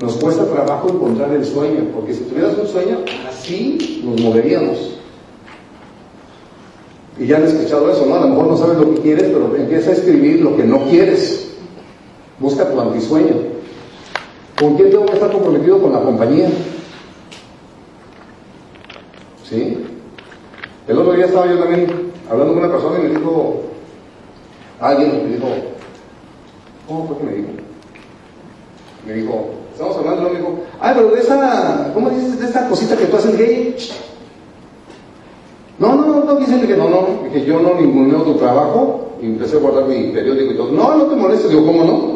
Nos cuesta trabajo encontrar el sueño, porque si tuvieras un sueño, así nos moveríamos. Y ya han escuchado eso, ¿no? A lo mejor no sabes lo que quieres, pero empieza a escribir lo que no quieres. Busca tu antisueño. ¿Con quién tengo que estar comprometido? Con la compañía. ¿Sí? El otro día estaba yo también hablando con una persona y me dijo, alguien me dijo, ¿cómo fue que me dijo? Me dijo, estamos hablando, me dijo, ay, pero de esa, ¿cómo dices? De esta cosita que tú haces gay. No, no, no, no, dicen que no, no, que yo no ninguneo tu trabajo y empecé a guardar mi periódico y todo. No, no te molestes, digo, ¿cómo no?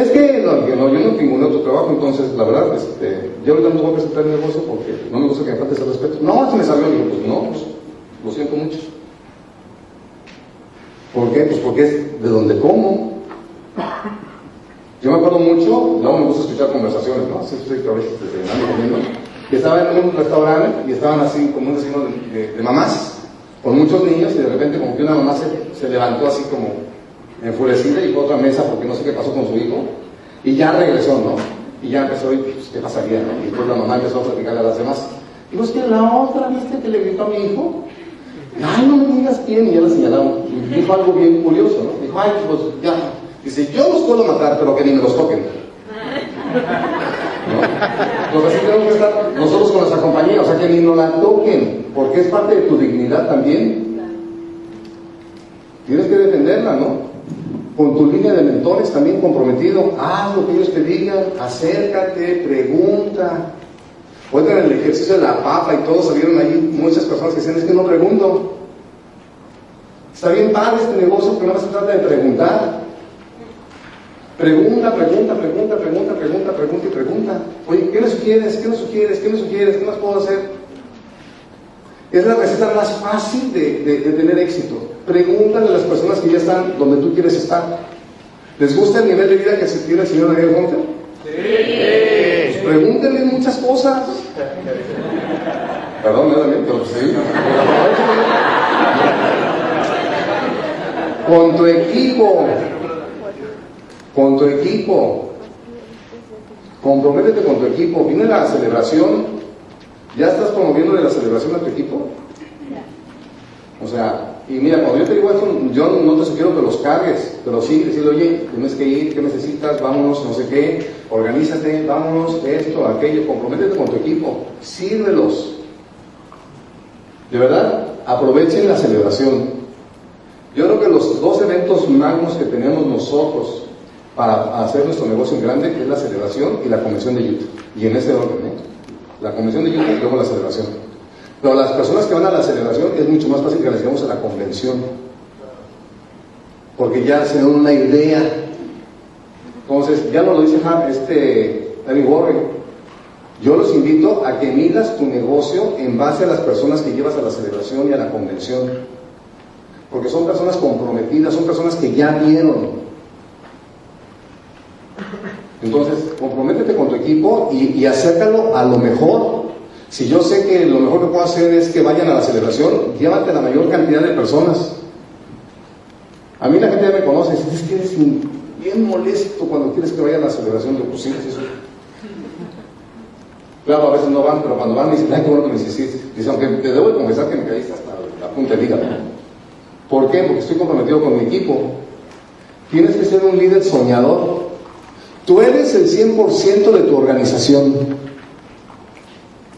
Es que no, yo no ninguneo tu trabajo, entonces la verdad, este, yo ahorita no voy a presentar el negocio porque no me gusta que me falte ese respeto. No, se me salió, digo, pues no, pues lo siento mucho. ¿Por qué? Pues porque es de donde como. Yo me acuerdo mucho, no me gusta escuchar conversaciones, ¿no? Así estoy a veces desde comiendo, que estaba en un restaurante y estaban así como un vecino de, mamás, con muchos niños, y de repente como que una mamá se levantó así como enfurecida y fue a otra mesa porque no sé qué pasó con su hijo, y ya regresó, ¿no? Y ya empezó, y pues, ¿qué pasaría? Y después la mamá empezó a platicarle a las demás. Digo, es que la otra, ¿viste que le gritó a mi hijo? Ay, no me digas quién, y ya la señalaron. Y dijo algo bien curioso, ¿no? Dijo, ay, pues ya. Dice, yo los puedo matar, pero que ni me los toquen. ¿No? Pues así tenemos que estar nosotros con nuestra compañía, o sea, que ni nos la toquen, porque es parte de tu dignidad también. Tienes que defenderla, ¿no? Con tu línea de mentores también comprometido, haz lo que ellos te digan, acércate, pregunta. Oigan, el ejercicio de la papa y todos salieron ahí muchas personas que decían, es que no pregunto. Está bien padre este negocio, pero no se trata de preguntar. Pregunta, pregunta, pregunta, pregunta, pregunta, pregunta y pregunta. Oye, ¿qué me sugieres? ¿Qué me sugieres? ¿Qué me sugieres? ¿Qué más puedo hacer? Es la receta más fácil de, de, de tener éxito. Pregúntale a las personas que ya están donde tú quieres estar. ¿Les gusta el nivel de vida que se tiene el señor Daniel Hunter? Sí. Pues pregúntenle muchas cosas. Perdón, yo también, pero sí. Con tu equipo. Con tu equipo. Comprométete con tu equipo. Viene la celebración. ¿Ya estás promoviendo la celebración a tu equipo? O sea, y mira, cuando yo te digo esto, yo no te sugiero que los cargues, pero sí decirle, oye, tienes que ir, ¿qué necesitas? Vámonos, no sé qué, organízate, vámonos, esto, aquello, comprométete con tu equipo, sírvelos. De verdad, aprovechen la celebración. Yo creo que los dos eventos magnos que tenemos nosotros para hacer nuestro negocio en grande es la celebración y la convención de YouTube. Y en ese orden, ¿eh? La convención de YouTube y luego la celebración. Pero las personas que van a la celebración es mucho más fácil que las llevemos a la convención. Porque ya se dan una idea. Entonces, ya nos lo dice este David Warren. Yo los invito a que midas tu negocio en base a las personas que llevas a la celebración y a la convención. Porque son personas comprometidas, son personas que ya vieron. Entonces, comprométete con tu equipo y, y acércalo a lo mejor. Si yo sé que lo mejor que puedo hacer es que vayan a la celebración, llévate la mayor cantidad de personas. A mí la gente ya me conoce, es que eres bien molesto cuando quieres que vaya a la celebración. de pues sí, eso. Claro, a veces no van, pero cuando van me dicen, ay, qué bueno que me hiciste. Dice, aunque te debo de confesar que me caíste hasta la punta de hígado. ¿Por qué? Porque estoy comprometido con mi equipo. Tienes que ser un líder soñador. Tú eres el 100% de tu organización.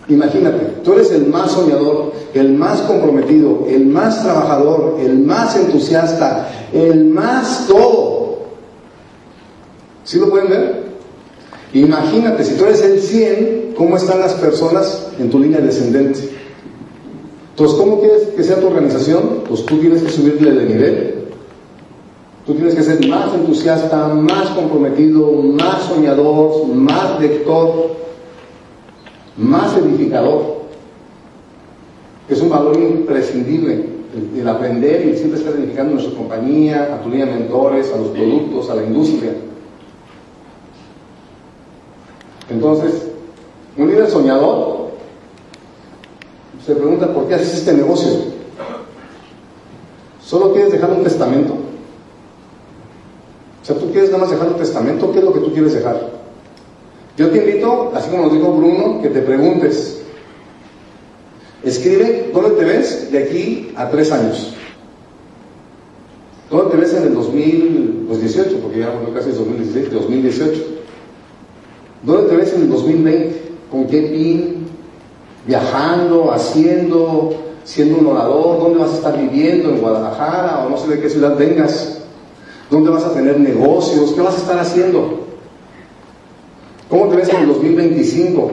Imagínate, tú eres el más soñador, el más comprometido, el más trabajador, el más entusiasta, el más todo. ¿Sí lo pueden ver? Imagínate, si tú eres el 100, ¿cómo están las personas en tu línea descendente? Entonces, ¿cómo quieres que sea tu organización? Pues tú tienes que subirle de nivel. Tú tienes que ser más entusiasta, más comprometido, más soñador, más lector, más edificador. Es un valor imprescindible el, aprender y siempre estar edificando a nuestra compañía, a tu línea de mentores, a los productos, a la industria. Entonces, un líder soñador se pregunta, ¿por qué haces este negocio? ¿Solo quieres dejar un testamento? O sea, tú quieres nada más dejar un testamento, ¿qué es lo que tú quieres dejar? Yo te invito, así como nos dijo Bruno, que te preguntes. Escribe, ¿dónde te ves de aquí a tres años? ¿Dónde te ves en el 2018? Porque ya casi es 2016, 2018. ¿Dónde te ves en el 2020? ¿Con qué pin? ¿Viajando? ¿Haciendo? ¿Siendo un orador? ¿Dónde vas a estar viviendo? ¿En Guadalajara? ¿O no sé de qué ciudad vengas? ¿Dónde vas a tener negocios? ¿Qué vas a estar haciendo? ¿Cómo te ves en el 2025?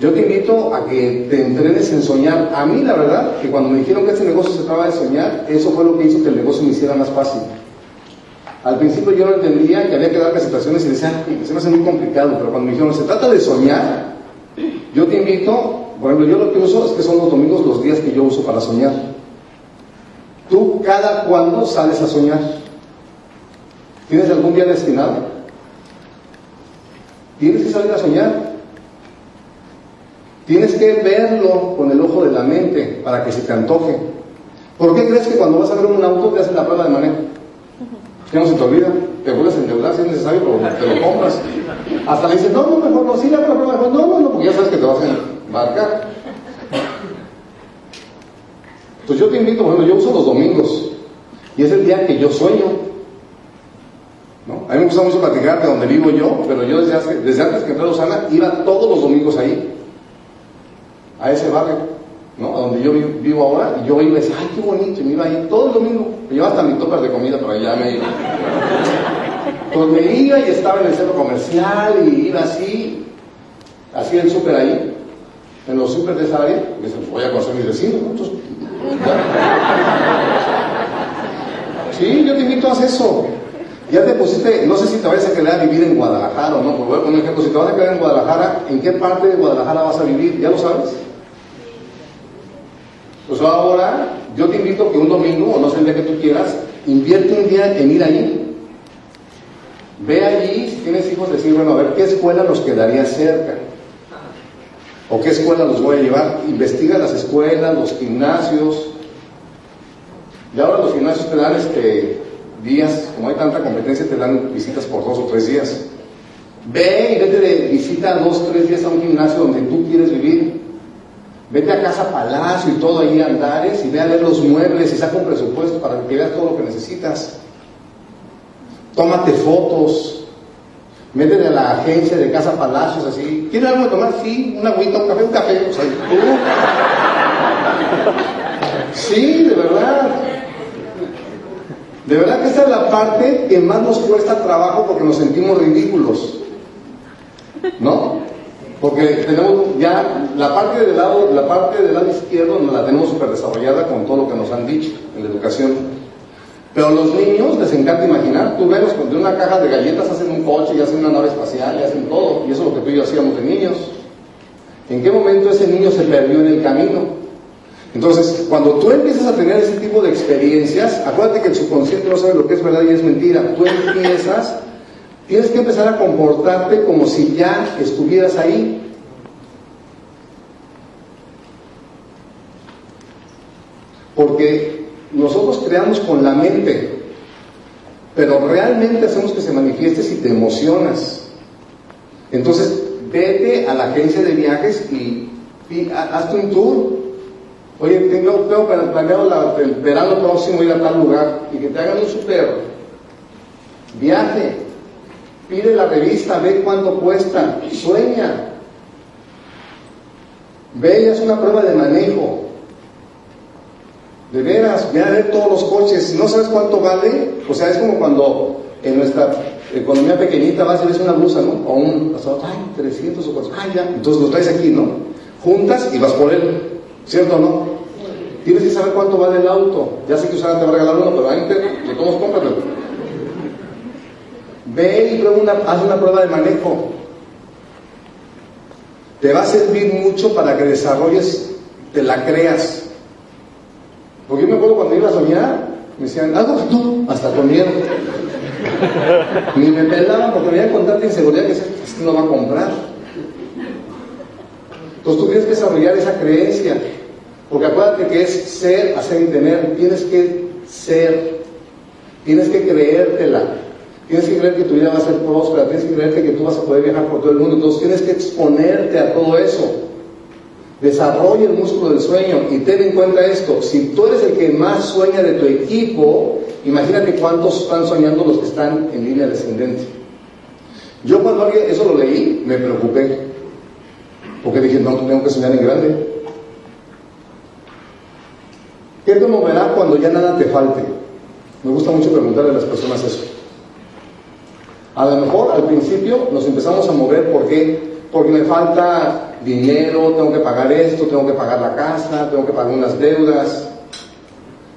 Yo te invito a que te entrenes en soñar. A mí, la verdad, que cuando me dijeron que este negocio se trataba de soñar, eso fue lo que hizo que el negocio me hiciera más fácil. Al principio yo no entendía que había que dar presentaciones y decía, se me hace muy complicado, pero cuando me dijeron, se trata de soñar, yo te invito, por ejemplo, yo lo que uso es que son los domingos los días que yo uso para soñar. ¿Tú cada cuándo sales a soñar? ¿Tienes algún día destinado? Tienes que salir a soñar. Tienes que verlo con el ojo de la mente para que se te antoje. ¿Por qué crees que cuando vas a ver un auto te hacen la prueba de manejo? Que no se te olvida, te vuelves a endeudar si es necesario, pero te lo compras. Hasta le dices, no, no, mejor no, sí la prueba, no, no, no, porque ya sabes que te vas a embarcar. Entonces yo te invito, bueno, yo uso los domingos, y es el día que yo sueño. ¿no? A mí me gusta mucho platicar de donde vivo yo, pero yo desde, desde antes que entré a Lozana iba todos los domingos ahí, a ese barrio. ¿no? A donde yo vivo ahora, y yo iba y decía, ay, qué bonito, y me iba ahí todo el domingo. Me llevaba hasta mi topas de comida, pero allá me iba. Pues me iba y estaba en el centro comercial y iba así, hacía el súper ahí, en los súper de esa área, porque se voy a conocer a mis vecinos, ¿no? Sí, yo te invito a hacer eso. Ya te pusiste, no sé si te vayas a quedar a vivir en Guadalajara o no, poner ejemplo, si te vas a quedar en Guadalajara, ¿en qué parte de Guadalajara vas a vivir? ¿Ya lo sabes? Pues ahora yo te invito que un domingo, o no sé el día que tú quieras, invierte un día en ir allí. Ve allí, si tienes hijos, decir, bueno, a ver, ¿qué escuela nos quedaría cerca? ¿O qué escuela los voy a llevar? Investiga las escuelas, los gimnasios. Y ahora los gimnasios te dan este, días, como hay tanta competencia, te dan visitas por dos o tres días. Ve y vete de visita dos o tres días a un gimnasio donde tú quieres vivir. Vete a Casa Palacio y todo ahí Andares y ve a ver los muebles y saca un presupuesto para que veas todo lo que necesitas. Tómate fotos. Métete a la agencia de Casa Palacios así. ¿Quieres algo de tomar? Sí, una agüita, un café, un café. O sea, Sí, de verdad. De verdad que esa es la parte que más nos cuesta trabajo porque nos sentimos ridículos. ¿No? Porque tenemos ya la parte del lado, la parte del lado izquierdo nos la tenemos súper desarrollada con todo lo que nos han dicho en la educación. Pero a los niños les encanta imaginar. Tú ves, con una caja de galletas hacen un coche y hacen una nave espacial y hacen todo. Y eso es lo que tú y yo hacíamos de niños. ¿En qué momento ese niño se perdió en el camino? Entonces, cuando tú empiezas a tener ese tipo de experiencias, acuérdate que el subconsciente no sabe lo que es verdad y es mentira. Tú empiezas, tienes que empezar a comportarte como si ya estuvieras ahí. Porque nosotros creamos con la mente, pero realmente hacemos que se manifieste si te emocionas. Entonces, vete a la agencia de viajes y, hazte un tour. Oye, tengo, tengo planeado el verano próximo ir a tal lugar y que te hagan un super viaje. Pide la revista, ve cuánto cuesta, sueña. Ve y haz una prueba de manejo. De veras, ve a ver todos los coches. ¿No sabes cuánto vale? O sea, es como cuando en nuestra economía pequeñita vas y ves una blusa, ¿no? O un, ay, 300 o 400, ay, ya. Entonces lo traes aquí, ¿no? Juntas y vas por él, ¿cierto o no? Tienes que saber cuánto vale el auto. Ya sé que usted te va a regalar uno, pero ahí te, de todos cómpratelo. Ve y prueba una, haz una prueba de manejo. Te va a servir mucho para que desarrolles, te la creas. Porque yo me acuerdo cuando iba a soñar, me decían, algo tú, hasta con miedo. Ni me pelaban porque me iban con tanta inseguridad que es que no va a comprar. Entonces tú tienes que desarrollar esa creencia. Porque acuérdate que es ser, hacer y tener. Tienes que ser. Tienes que creértela. Tienes que creer que tu vida va a ser próspera. Tienes que creerte que tú vas a poder viajar por todo el mundo. Entonces tienes que exponerte a todo eso. Desarrolla el músculo del sueño y ten en cuenta esto, si tú eres el que más sueña de tu equipo, imagínate cuántos están soñando los que están en línea descendente. Yo cuando eso lo leí, me preocupé, porque dije, no, tengo que soñar en grande. ¿Qué te moverá cuando ya nada te falte? Me gusta mucho preguntarle a las personas eso. A lo mejor al principio nos empezamos a mover. Porque me falta dinero, tengo que pagar esto, tengo que pagar la casa, tengo que pagar unas deudas.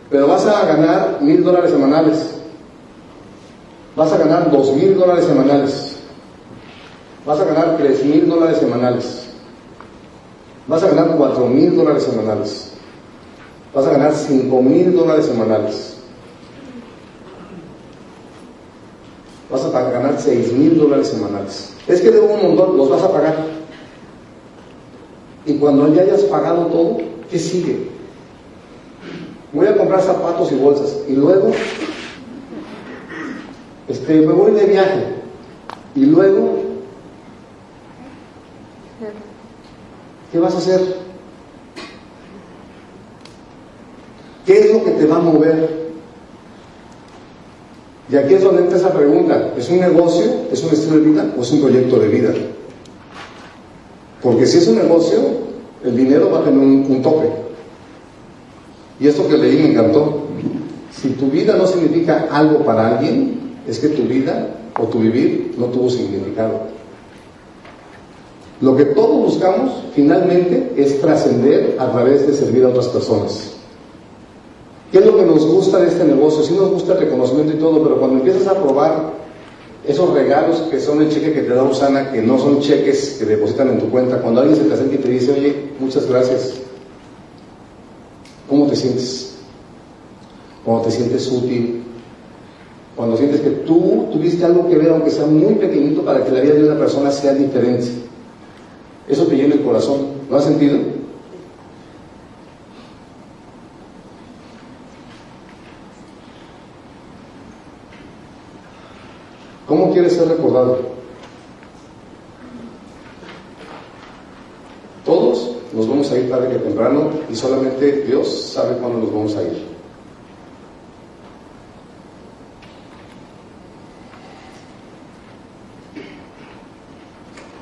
Pero vas a ganar mil dólares semanales. Vas a ganar dos mil dólares semanales. Vas a ganar tres mil dólares semanales. Vas a ganar cuatro mil dólares semanales. Vas a ganar cinco mil dólares semanales. Vas a ganar seis mil dólares semanales. Es que de un montón los vas a pagar. Y cuando ya hayas pagado todo, ¿qué sigue? Voy a comprar zapatos y bolsas. Y luego, este, me voy de viaje. Y luego, ¿qué vas a hacer? ¿Qué es lo que te va a mover? Y aquí es donde entra esa pregunta. ¿Es un negocio? ¿Es un estilo de vida? ¿O es un proyecto de vida? Porque si es un negocio, el dinero va a tener un, tope. Y esto que leí me encantó. Si tu vida no significa algo para alguien, es que tu vida o tu vivir no tuvo significado. Lo que todos buscamos finalmente es trascender a través de servir a otras personas. ¿Qué es lo que nos gusta de este negocio? Sí nos gusta el reconocimiento y todo, pero cuando empiezas a probar esos regalos que son el cheque que te da Usana, que no son cheques que depositan en tu cuenta, cuando alguien se te acerca y te dice, oye, muchas gracias, ¿cómo te sientes? Cuando te sientes útil, cuando sientes que tú tuviste algo que ver, aunque sea muy pequeñito, para que la vida de una persona sea diferente. Eso te llena el corazón. ¿Lo has sentido? ¿Cómo quieres ser recordado? Todos nos vamos a ir tarde que temprano y solamente Dios sabe cuándo nos vamos a ir.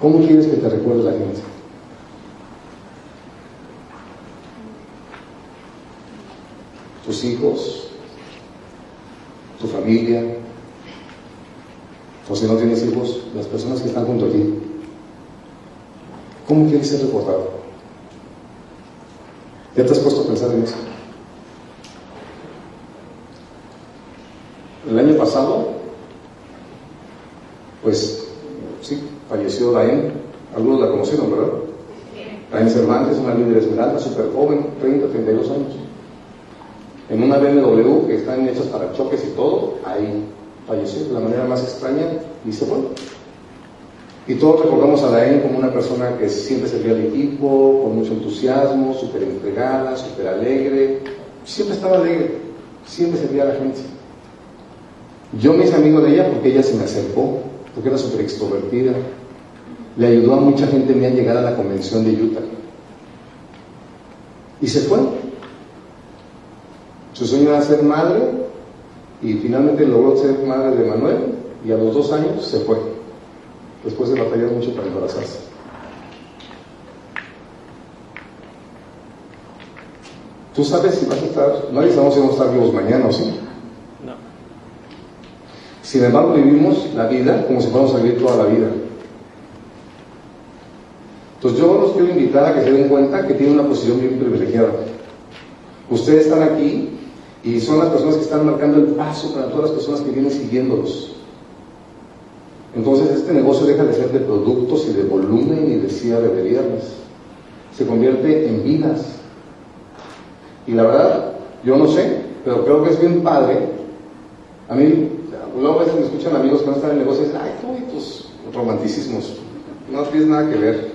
¿Cómo quieres que te recuerde la gente? Tus hijos, tu familia, o si no tienes hijos, las personas que están junto a ti. ¿Cómo quieres ser recordado? ¿Ya te has puesto a pensar en eso? El año pasado, pues sí, falleció Daen, algunos la conocieron, ¿verdad? Daen Cervantes, una líder esmeralda, súper joven, 30, 32 años. En una BMW que están hechas para choques y todo, ahí falleció de la manera más extraña y se fue. Y todos recordamos a Daen como una persona que siempre servía al equipo, con mucho entusiasmo, súper entregada, súper alegre, Siempre estaba alegre, siempre servía a la gente. Yo me hice amigo de ella porque ella se me acercó, porque era súper extrovertida. Le ayudó a mucha gente a llegar a la convención de Utah. Y se fue. Su sueño era ser madre y finalmente logró ser madre de Manuel y a los dos años se fue, después de batallar mucho para embarazarse. Tú sabes si vas a estar, nadie sabemos si vamos a estar vivos mañana o sí. No. Sin embargo, vivimos la vida como si fuéramos a vivir toda la vida. Entonces yo los quiero invitar a que se den cuenta que tienen una posición bien privilegiada. Ustedes están aquí y son las personas que están marcando el paso para todas las personas que vienen siguiéndolos. Entonces este negocio deja de ser de productos y de volumen y de cierre de viernes. Se convierte en vidas. Y la verdad, yo no sé, pero creo que es bien padre. A mí, luego a veces me escuchan amigos que no están en el negocio y dicen, ay, qué bonitos romanticismos. No tienes nada que ver.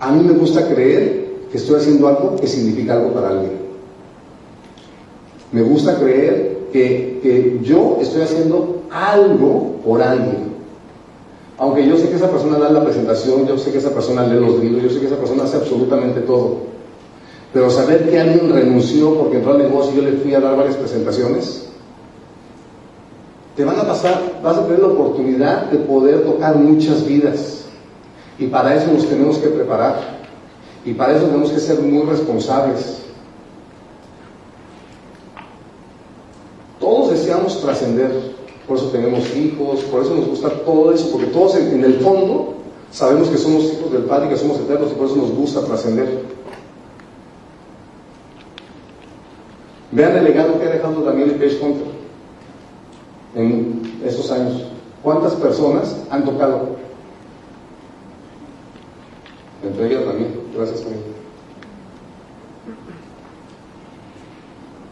A mí me gusta creer que estoy haciendo algo que significa algo para alguien. Me gusta creer que, que yo estoy haciendo algo por alguien. Aunque yo sé que esa persona da la presentación, yo sé que esa persona lee los libros, yo sé que esa persona hace absolutamente todo. Pero saber que alguien renunció porque entró al negocio y yo le fui a dar varias presentaciones, te van a pasar, vas a tener la oportunidad de poder tocar muchas vidas. Y para eso nos tenemos que preparar. Y para eso tenemos que ser muy responsables. Todos deseamos por eso tenemos hijos, por eso nos gusta todo eso, porque todos en, el fondo sabemos que somos hijos del Padre y que somos eternos y por eso nos gusta trascender. Vean el legado que ha dejado Daniel Page Hunter en esos años. ¿Cuántas personas han tocado entre ellas también. Gracias también.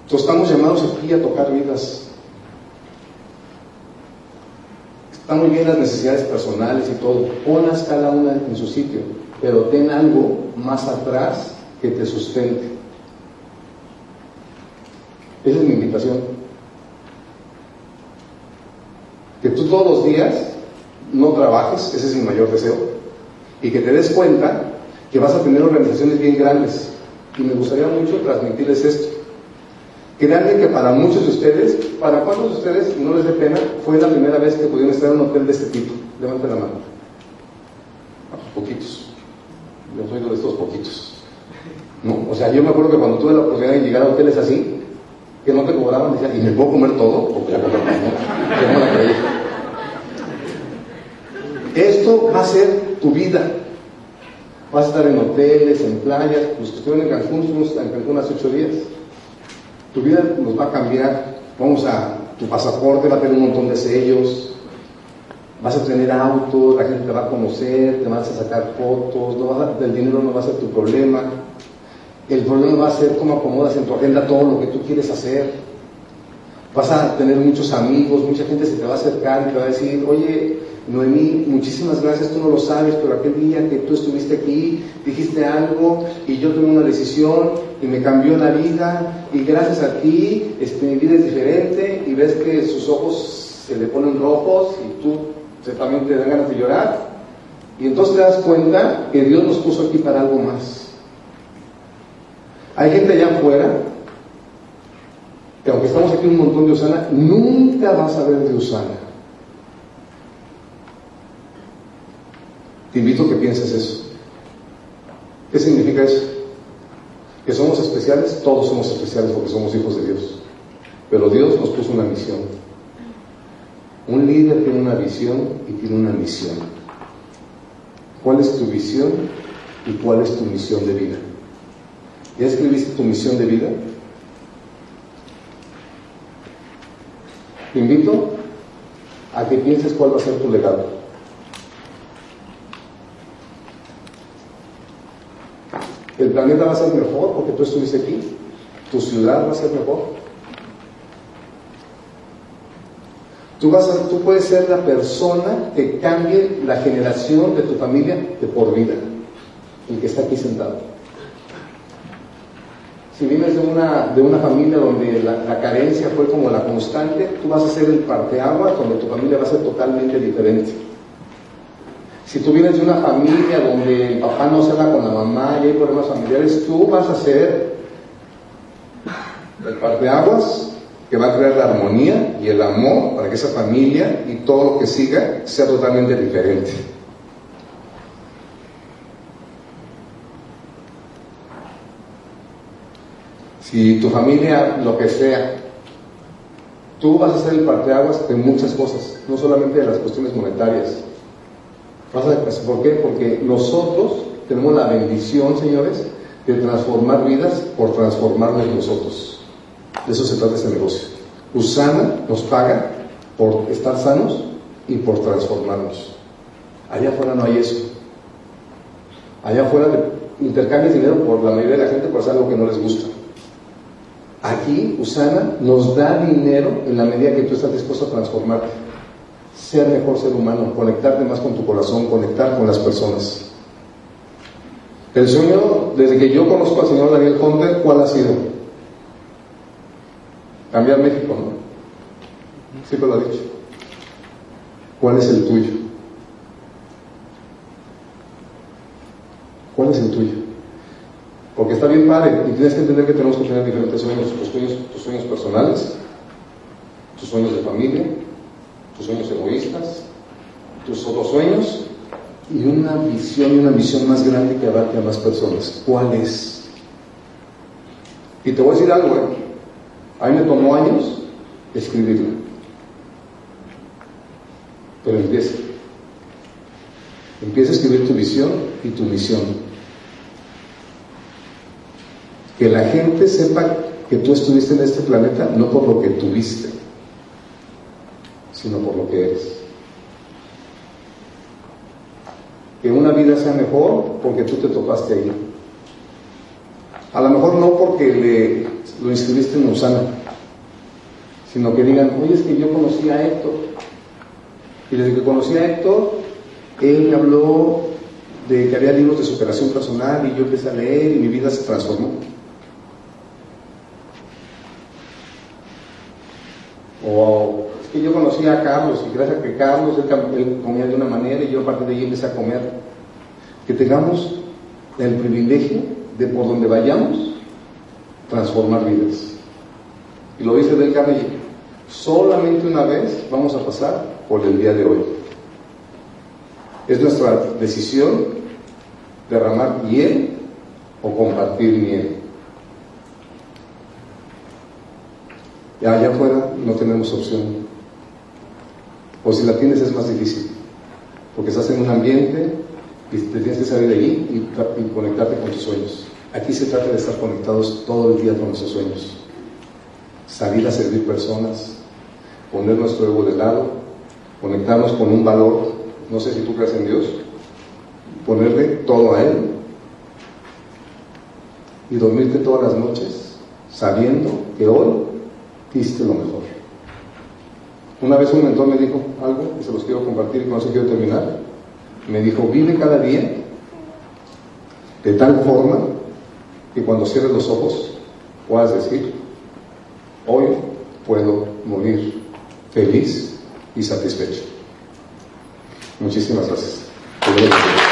Entonces estamos llamados aquí a tocar vidas. Están muy bien las necesidades personales y todo. Ponlas cada una en su sitio, pero ten algo más atrás que te sustente. Esa es mi invitación. Que tú todos los días no trabajes, ese es mi mayor deseo y que te des cuenta que vas a tener organizaciones bien grandes. Y me gustaría mucho transmitirles esto. Créanme que para muchos de ustedes, para cuántos de ustedes, no les dé pena, fue la primera vez que pudieron estar en un hotel de este tipo. Levanten la mano. Ah, poquitos. Yo soy de estos poquitos. No, o sea, yo me acuerdo que cuando tuve la oportunidad de llegar a hoteles así, que no te cobraban, decía, ¿y me puedo comer todo? Ya no la creí. Esto va a ser tu vida. Vas a estar en hoteles, en playas, los que estuvieron en Cancún, estuvimos en Cancún hace ocho días. Tu vida nos va a cambiar. Vamos a, tu pasaporte va a tener un montón de sellos. Vas a tener autos, la gente te va a conocer, te vas a sacar fotos, no el dinero no va a ser tu problema. El problema va a ser cómo acomodas en tu agenda todo lo que tú quieres hacer. Vas a tener muchos amigos, mucha gente se te va a acercar y te va a decir, oye, Noemí, muchísimas gracias, tú no lo sabes, pero aquel día que tú estuviste aquí, dijiste algo y yo tomé una decisión y me cambió la vida y gracias a ti este, mi vida es diferente y ves que sus ojos se le ponen rojos y tú también te dan ganas de llorar. Y entonces te das cuenta que Dios nos puso aquí para algo más. Hay gente allá afuera que aunque estamos aquí un montón de Usana, nunca vas a ver de Usana. Te invito a que pienses eso. ¿Qué significa eso? Que somos especiales, todos somos especiales porque somos hijos de Dios. Pero Dios nos puso una misión. Un líder tiene una visión y tiene una misión. ¿Cuál es tu visión y cuál es tu misión de vida? ¿Ya escribiste tu misión de vida? Te invito a que pienses cuál va a ser tu legado. El planeta va a ser mejor porque tú estuviste aquí. Tu ciudad va a ser mejor. Tú, vas a, tú puedes ser la persona que cambie la generación de tu familia de por vida. El que está aquí sentado. Si vienes de una, de una familia donde la, la carencia fue como la constante, tú vas a ser el parteaguas donde tu familia va a ser totalmente diferente. Si tú vienes de una familia donde el papá no se habla con la mamá y hay problemas familiares, tú vas a ser el parteaguas que va a crear la armonía y el amor para que esa familia y todo lo que siga sea totalmente diferente. Si tu familia, lo que sea, tú vas a ser el parteaguas de muchas cosas, no solamente de las cuestiones monetarias. ¿Por qué? Porque nosotros tenemos la bendición, señores, de transformar vidas por transformarnos nosotros. De eso se trata este negocio. Usana nos paga por estar sanos y por transformarnos. Allá afuera no hay eso. Allá afuera intercambias dinero por la mayoría de la gente por hacer algo que no les gusta. Aquí, Usana nos da dinero en la medida que tú estás dispuesto a transformarte, ser mejor ser humano, conectarte más con tu corazón, conectar con las personas. El sueño, desde que yo conozco al señor Daniel Conte, ¿cuál ha sido? Cambiar México, ¿no? Siempre lo ha dicho. ¿Cuál es el tuyo? ¿Cuál es el tuyo? Porque está bien padre y tienes que entender que tenemos que tener diferentes sueños, tus sueños, tus sueños personales, tus sueños de familia, tus sueños egoístas, tus otros sueños y una visión y una visión más grande que abarque a más personas. ¿Cuál es? Y te voy a decir algo, ¿eh? a mí me tomó años escribirlo, pero empieza. Empieza a escribir tu visión y tu misión que la gente sepa que tú estuviste en este planeta no por lo que tuviste, sino por lo que eres. Que una vida sea mejor porque tú te topaste ahí. A lo mejor no porque le, lo inscribiste en Usana, sino que digan, oye, es que yo conocí a Héctor. Y desde que conocí a Héctor, él me habló de que había libros de superación personal y yo empecé a leer y mi vida se transformó. O que yo conocí a Carlos y gracias a que Carlos comía de una manera y yo a partir de ahí empecé a comer. Que tengamos el privilegio de por donde vayamos transformar vidas. Y lo dice Del Carnegie, solamente una vez vamos a pasar por el día de hoy. Es nuestra decisión derramar miel o compartir miel. Y allá afuera no tenemos opción. O si la tienes es más difícil. Porque estás en un ambiente y te tienes que salir de allí y, conectarte con tus sueños. Aquí se trata de estar conectados todo el día con nuestros sueños. Salir a servir personas, poner nuestro ego de lado, conectarnos con un valor, no sé si tú crees en Dios, ponerle todo a Él y dormirte todas las noches sabiendo que hoy hiciste lo mejor. Una vez un mentor me dijo algo y se los quiero compartir y con eso quiero terminar. Me dijo, vive cada día de tal forma que cuando cierres los ojos puedas decir, hoy puedo morir feliz y satisfecho. Muchísimas gracias.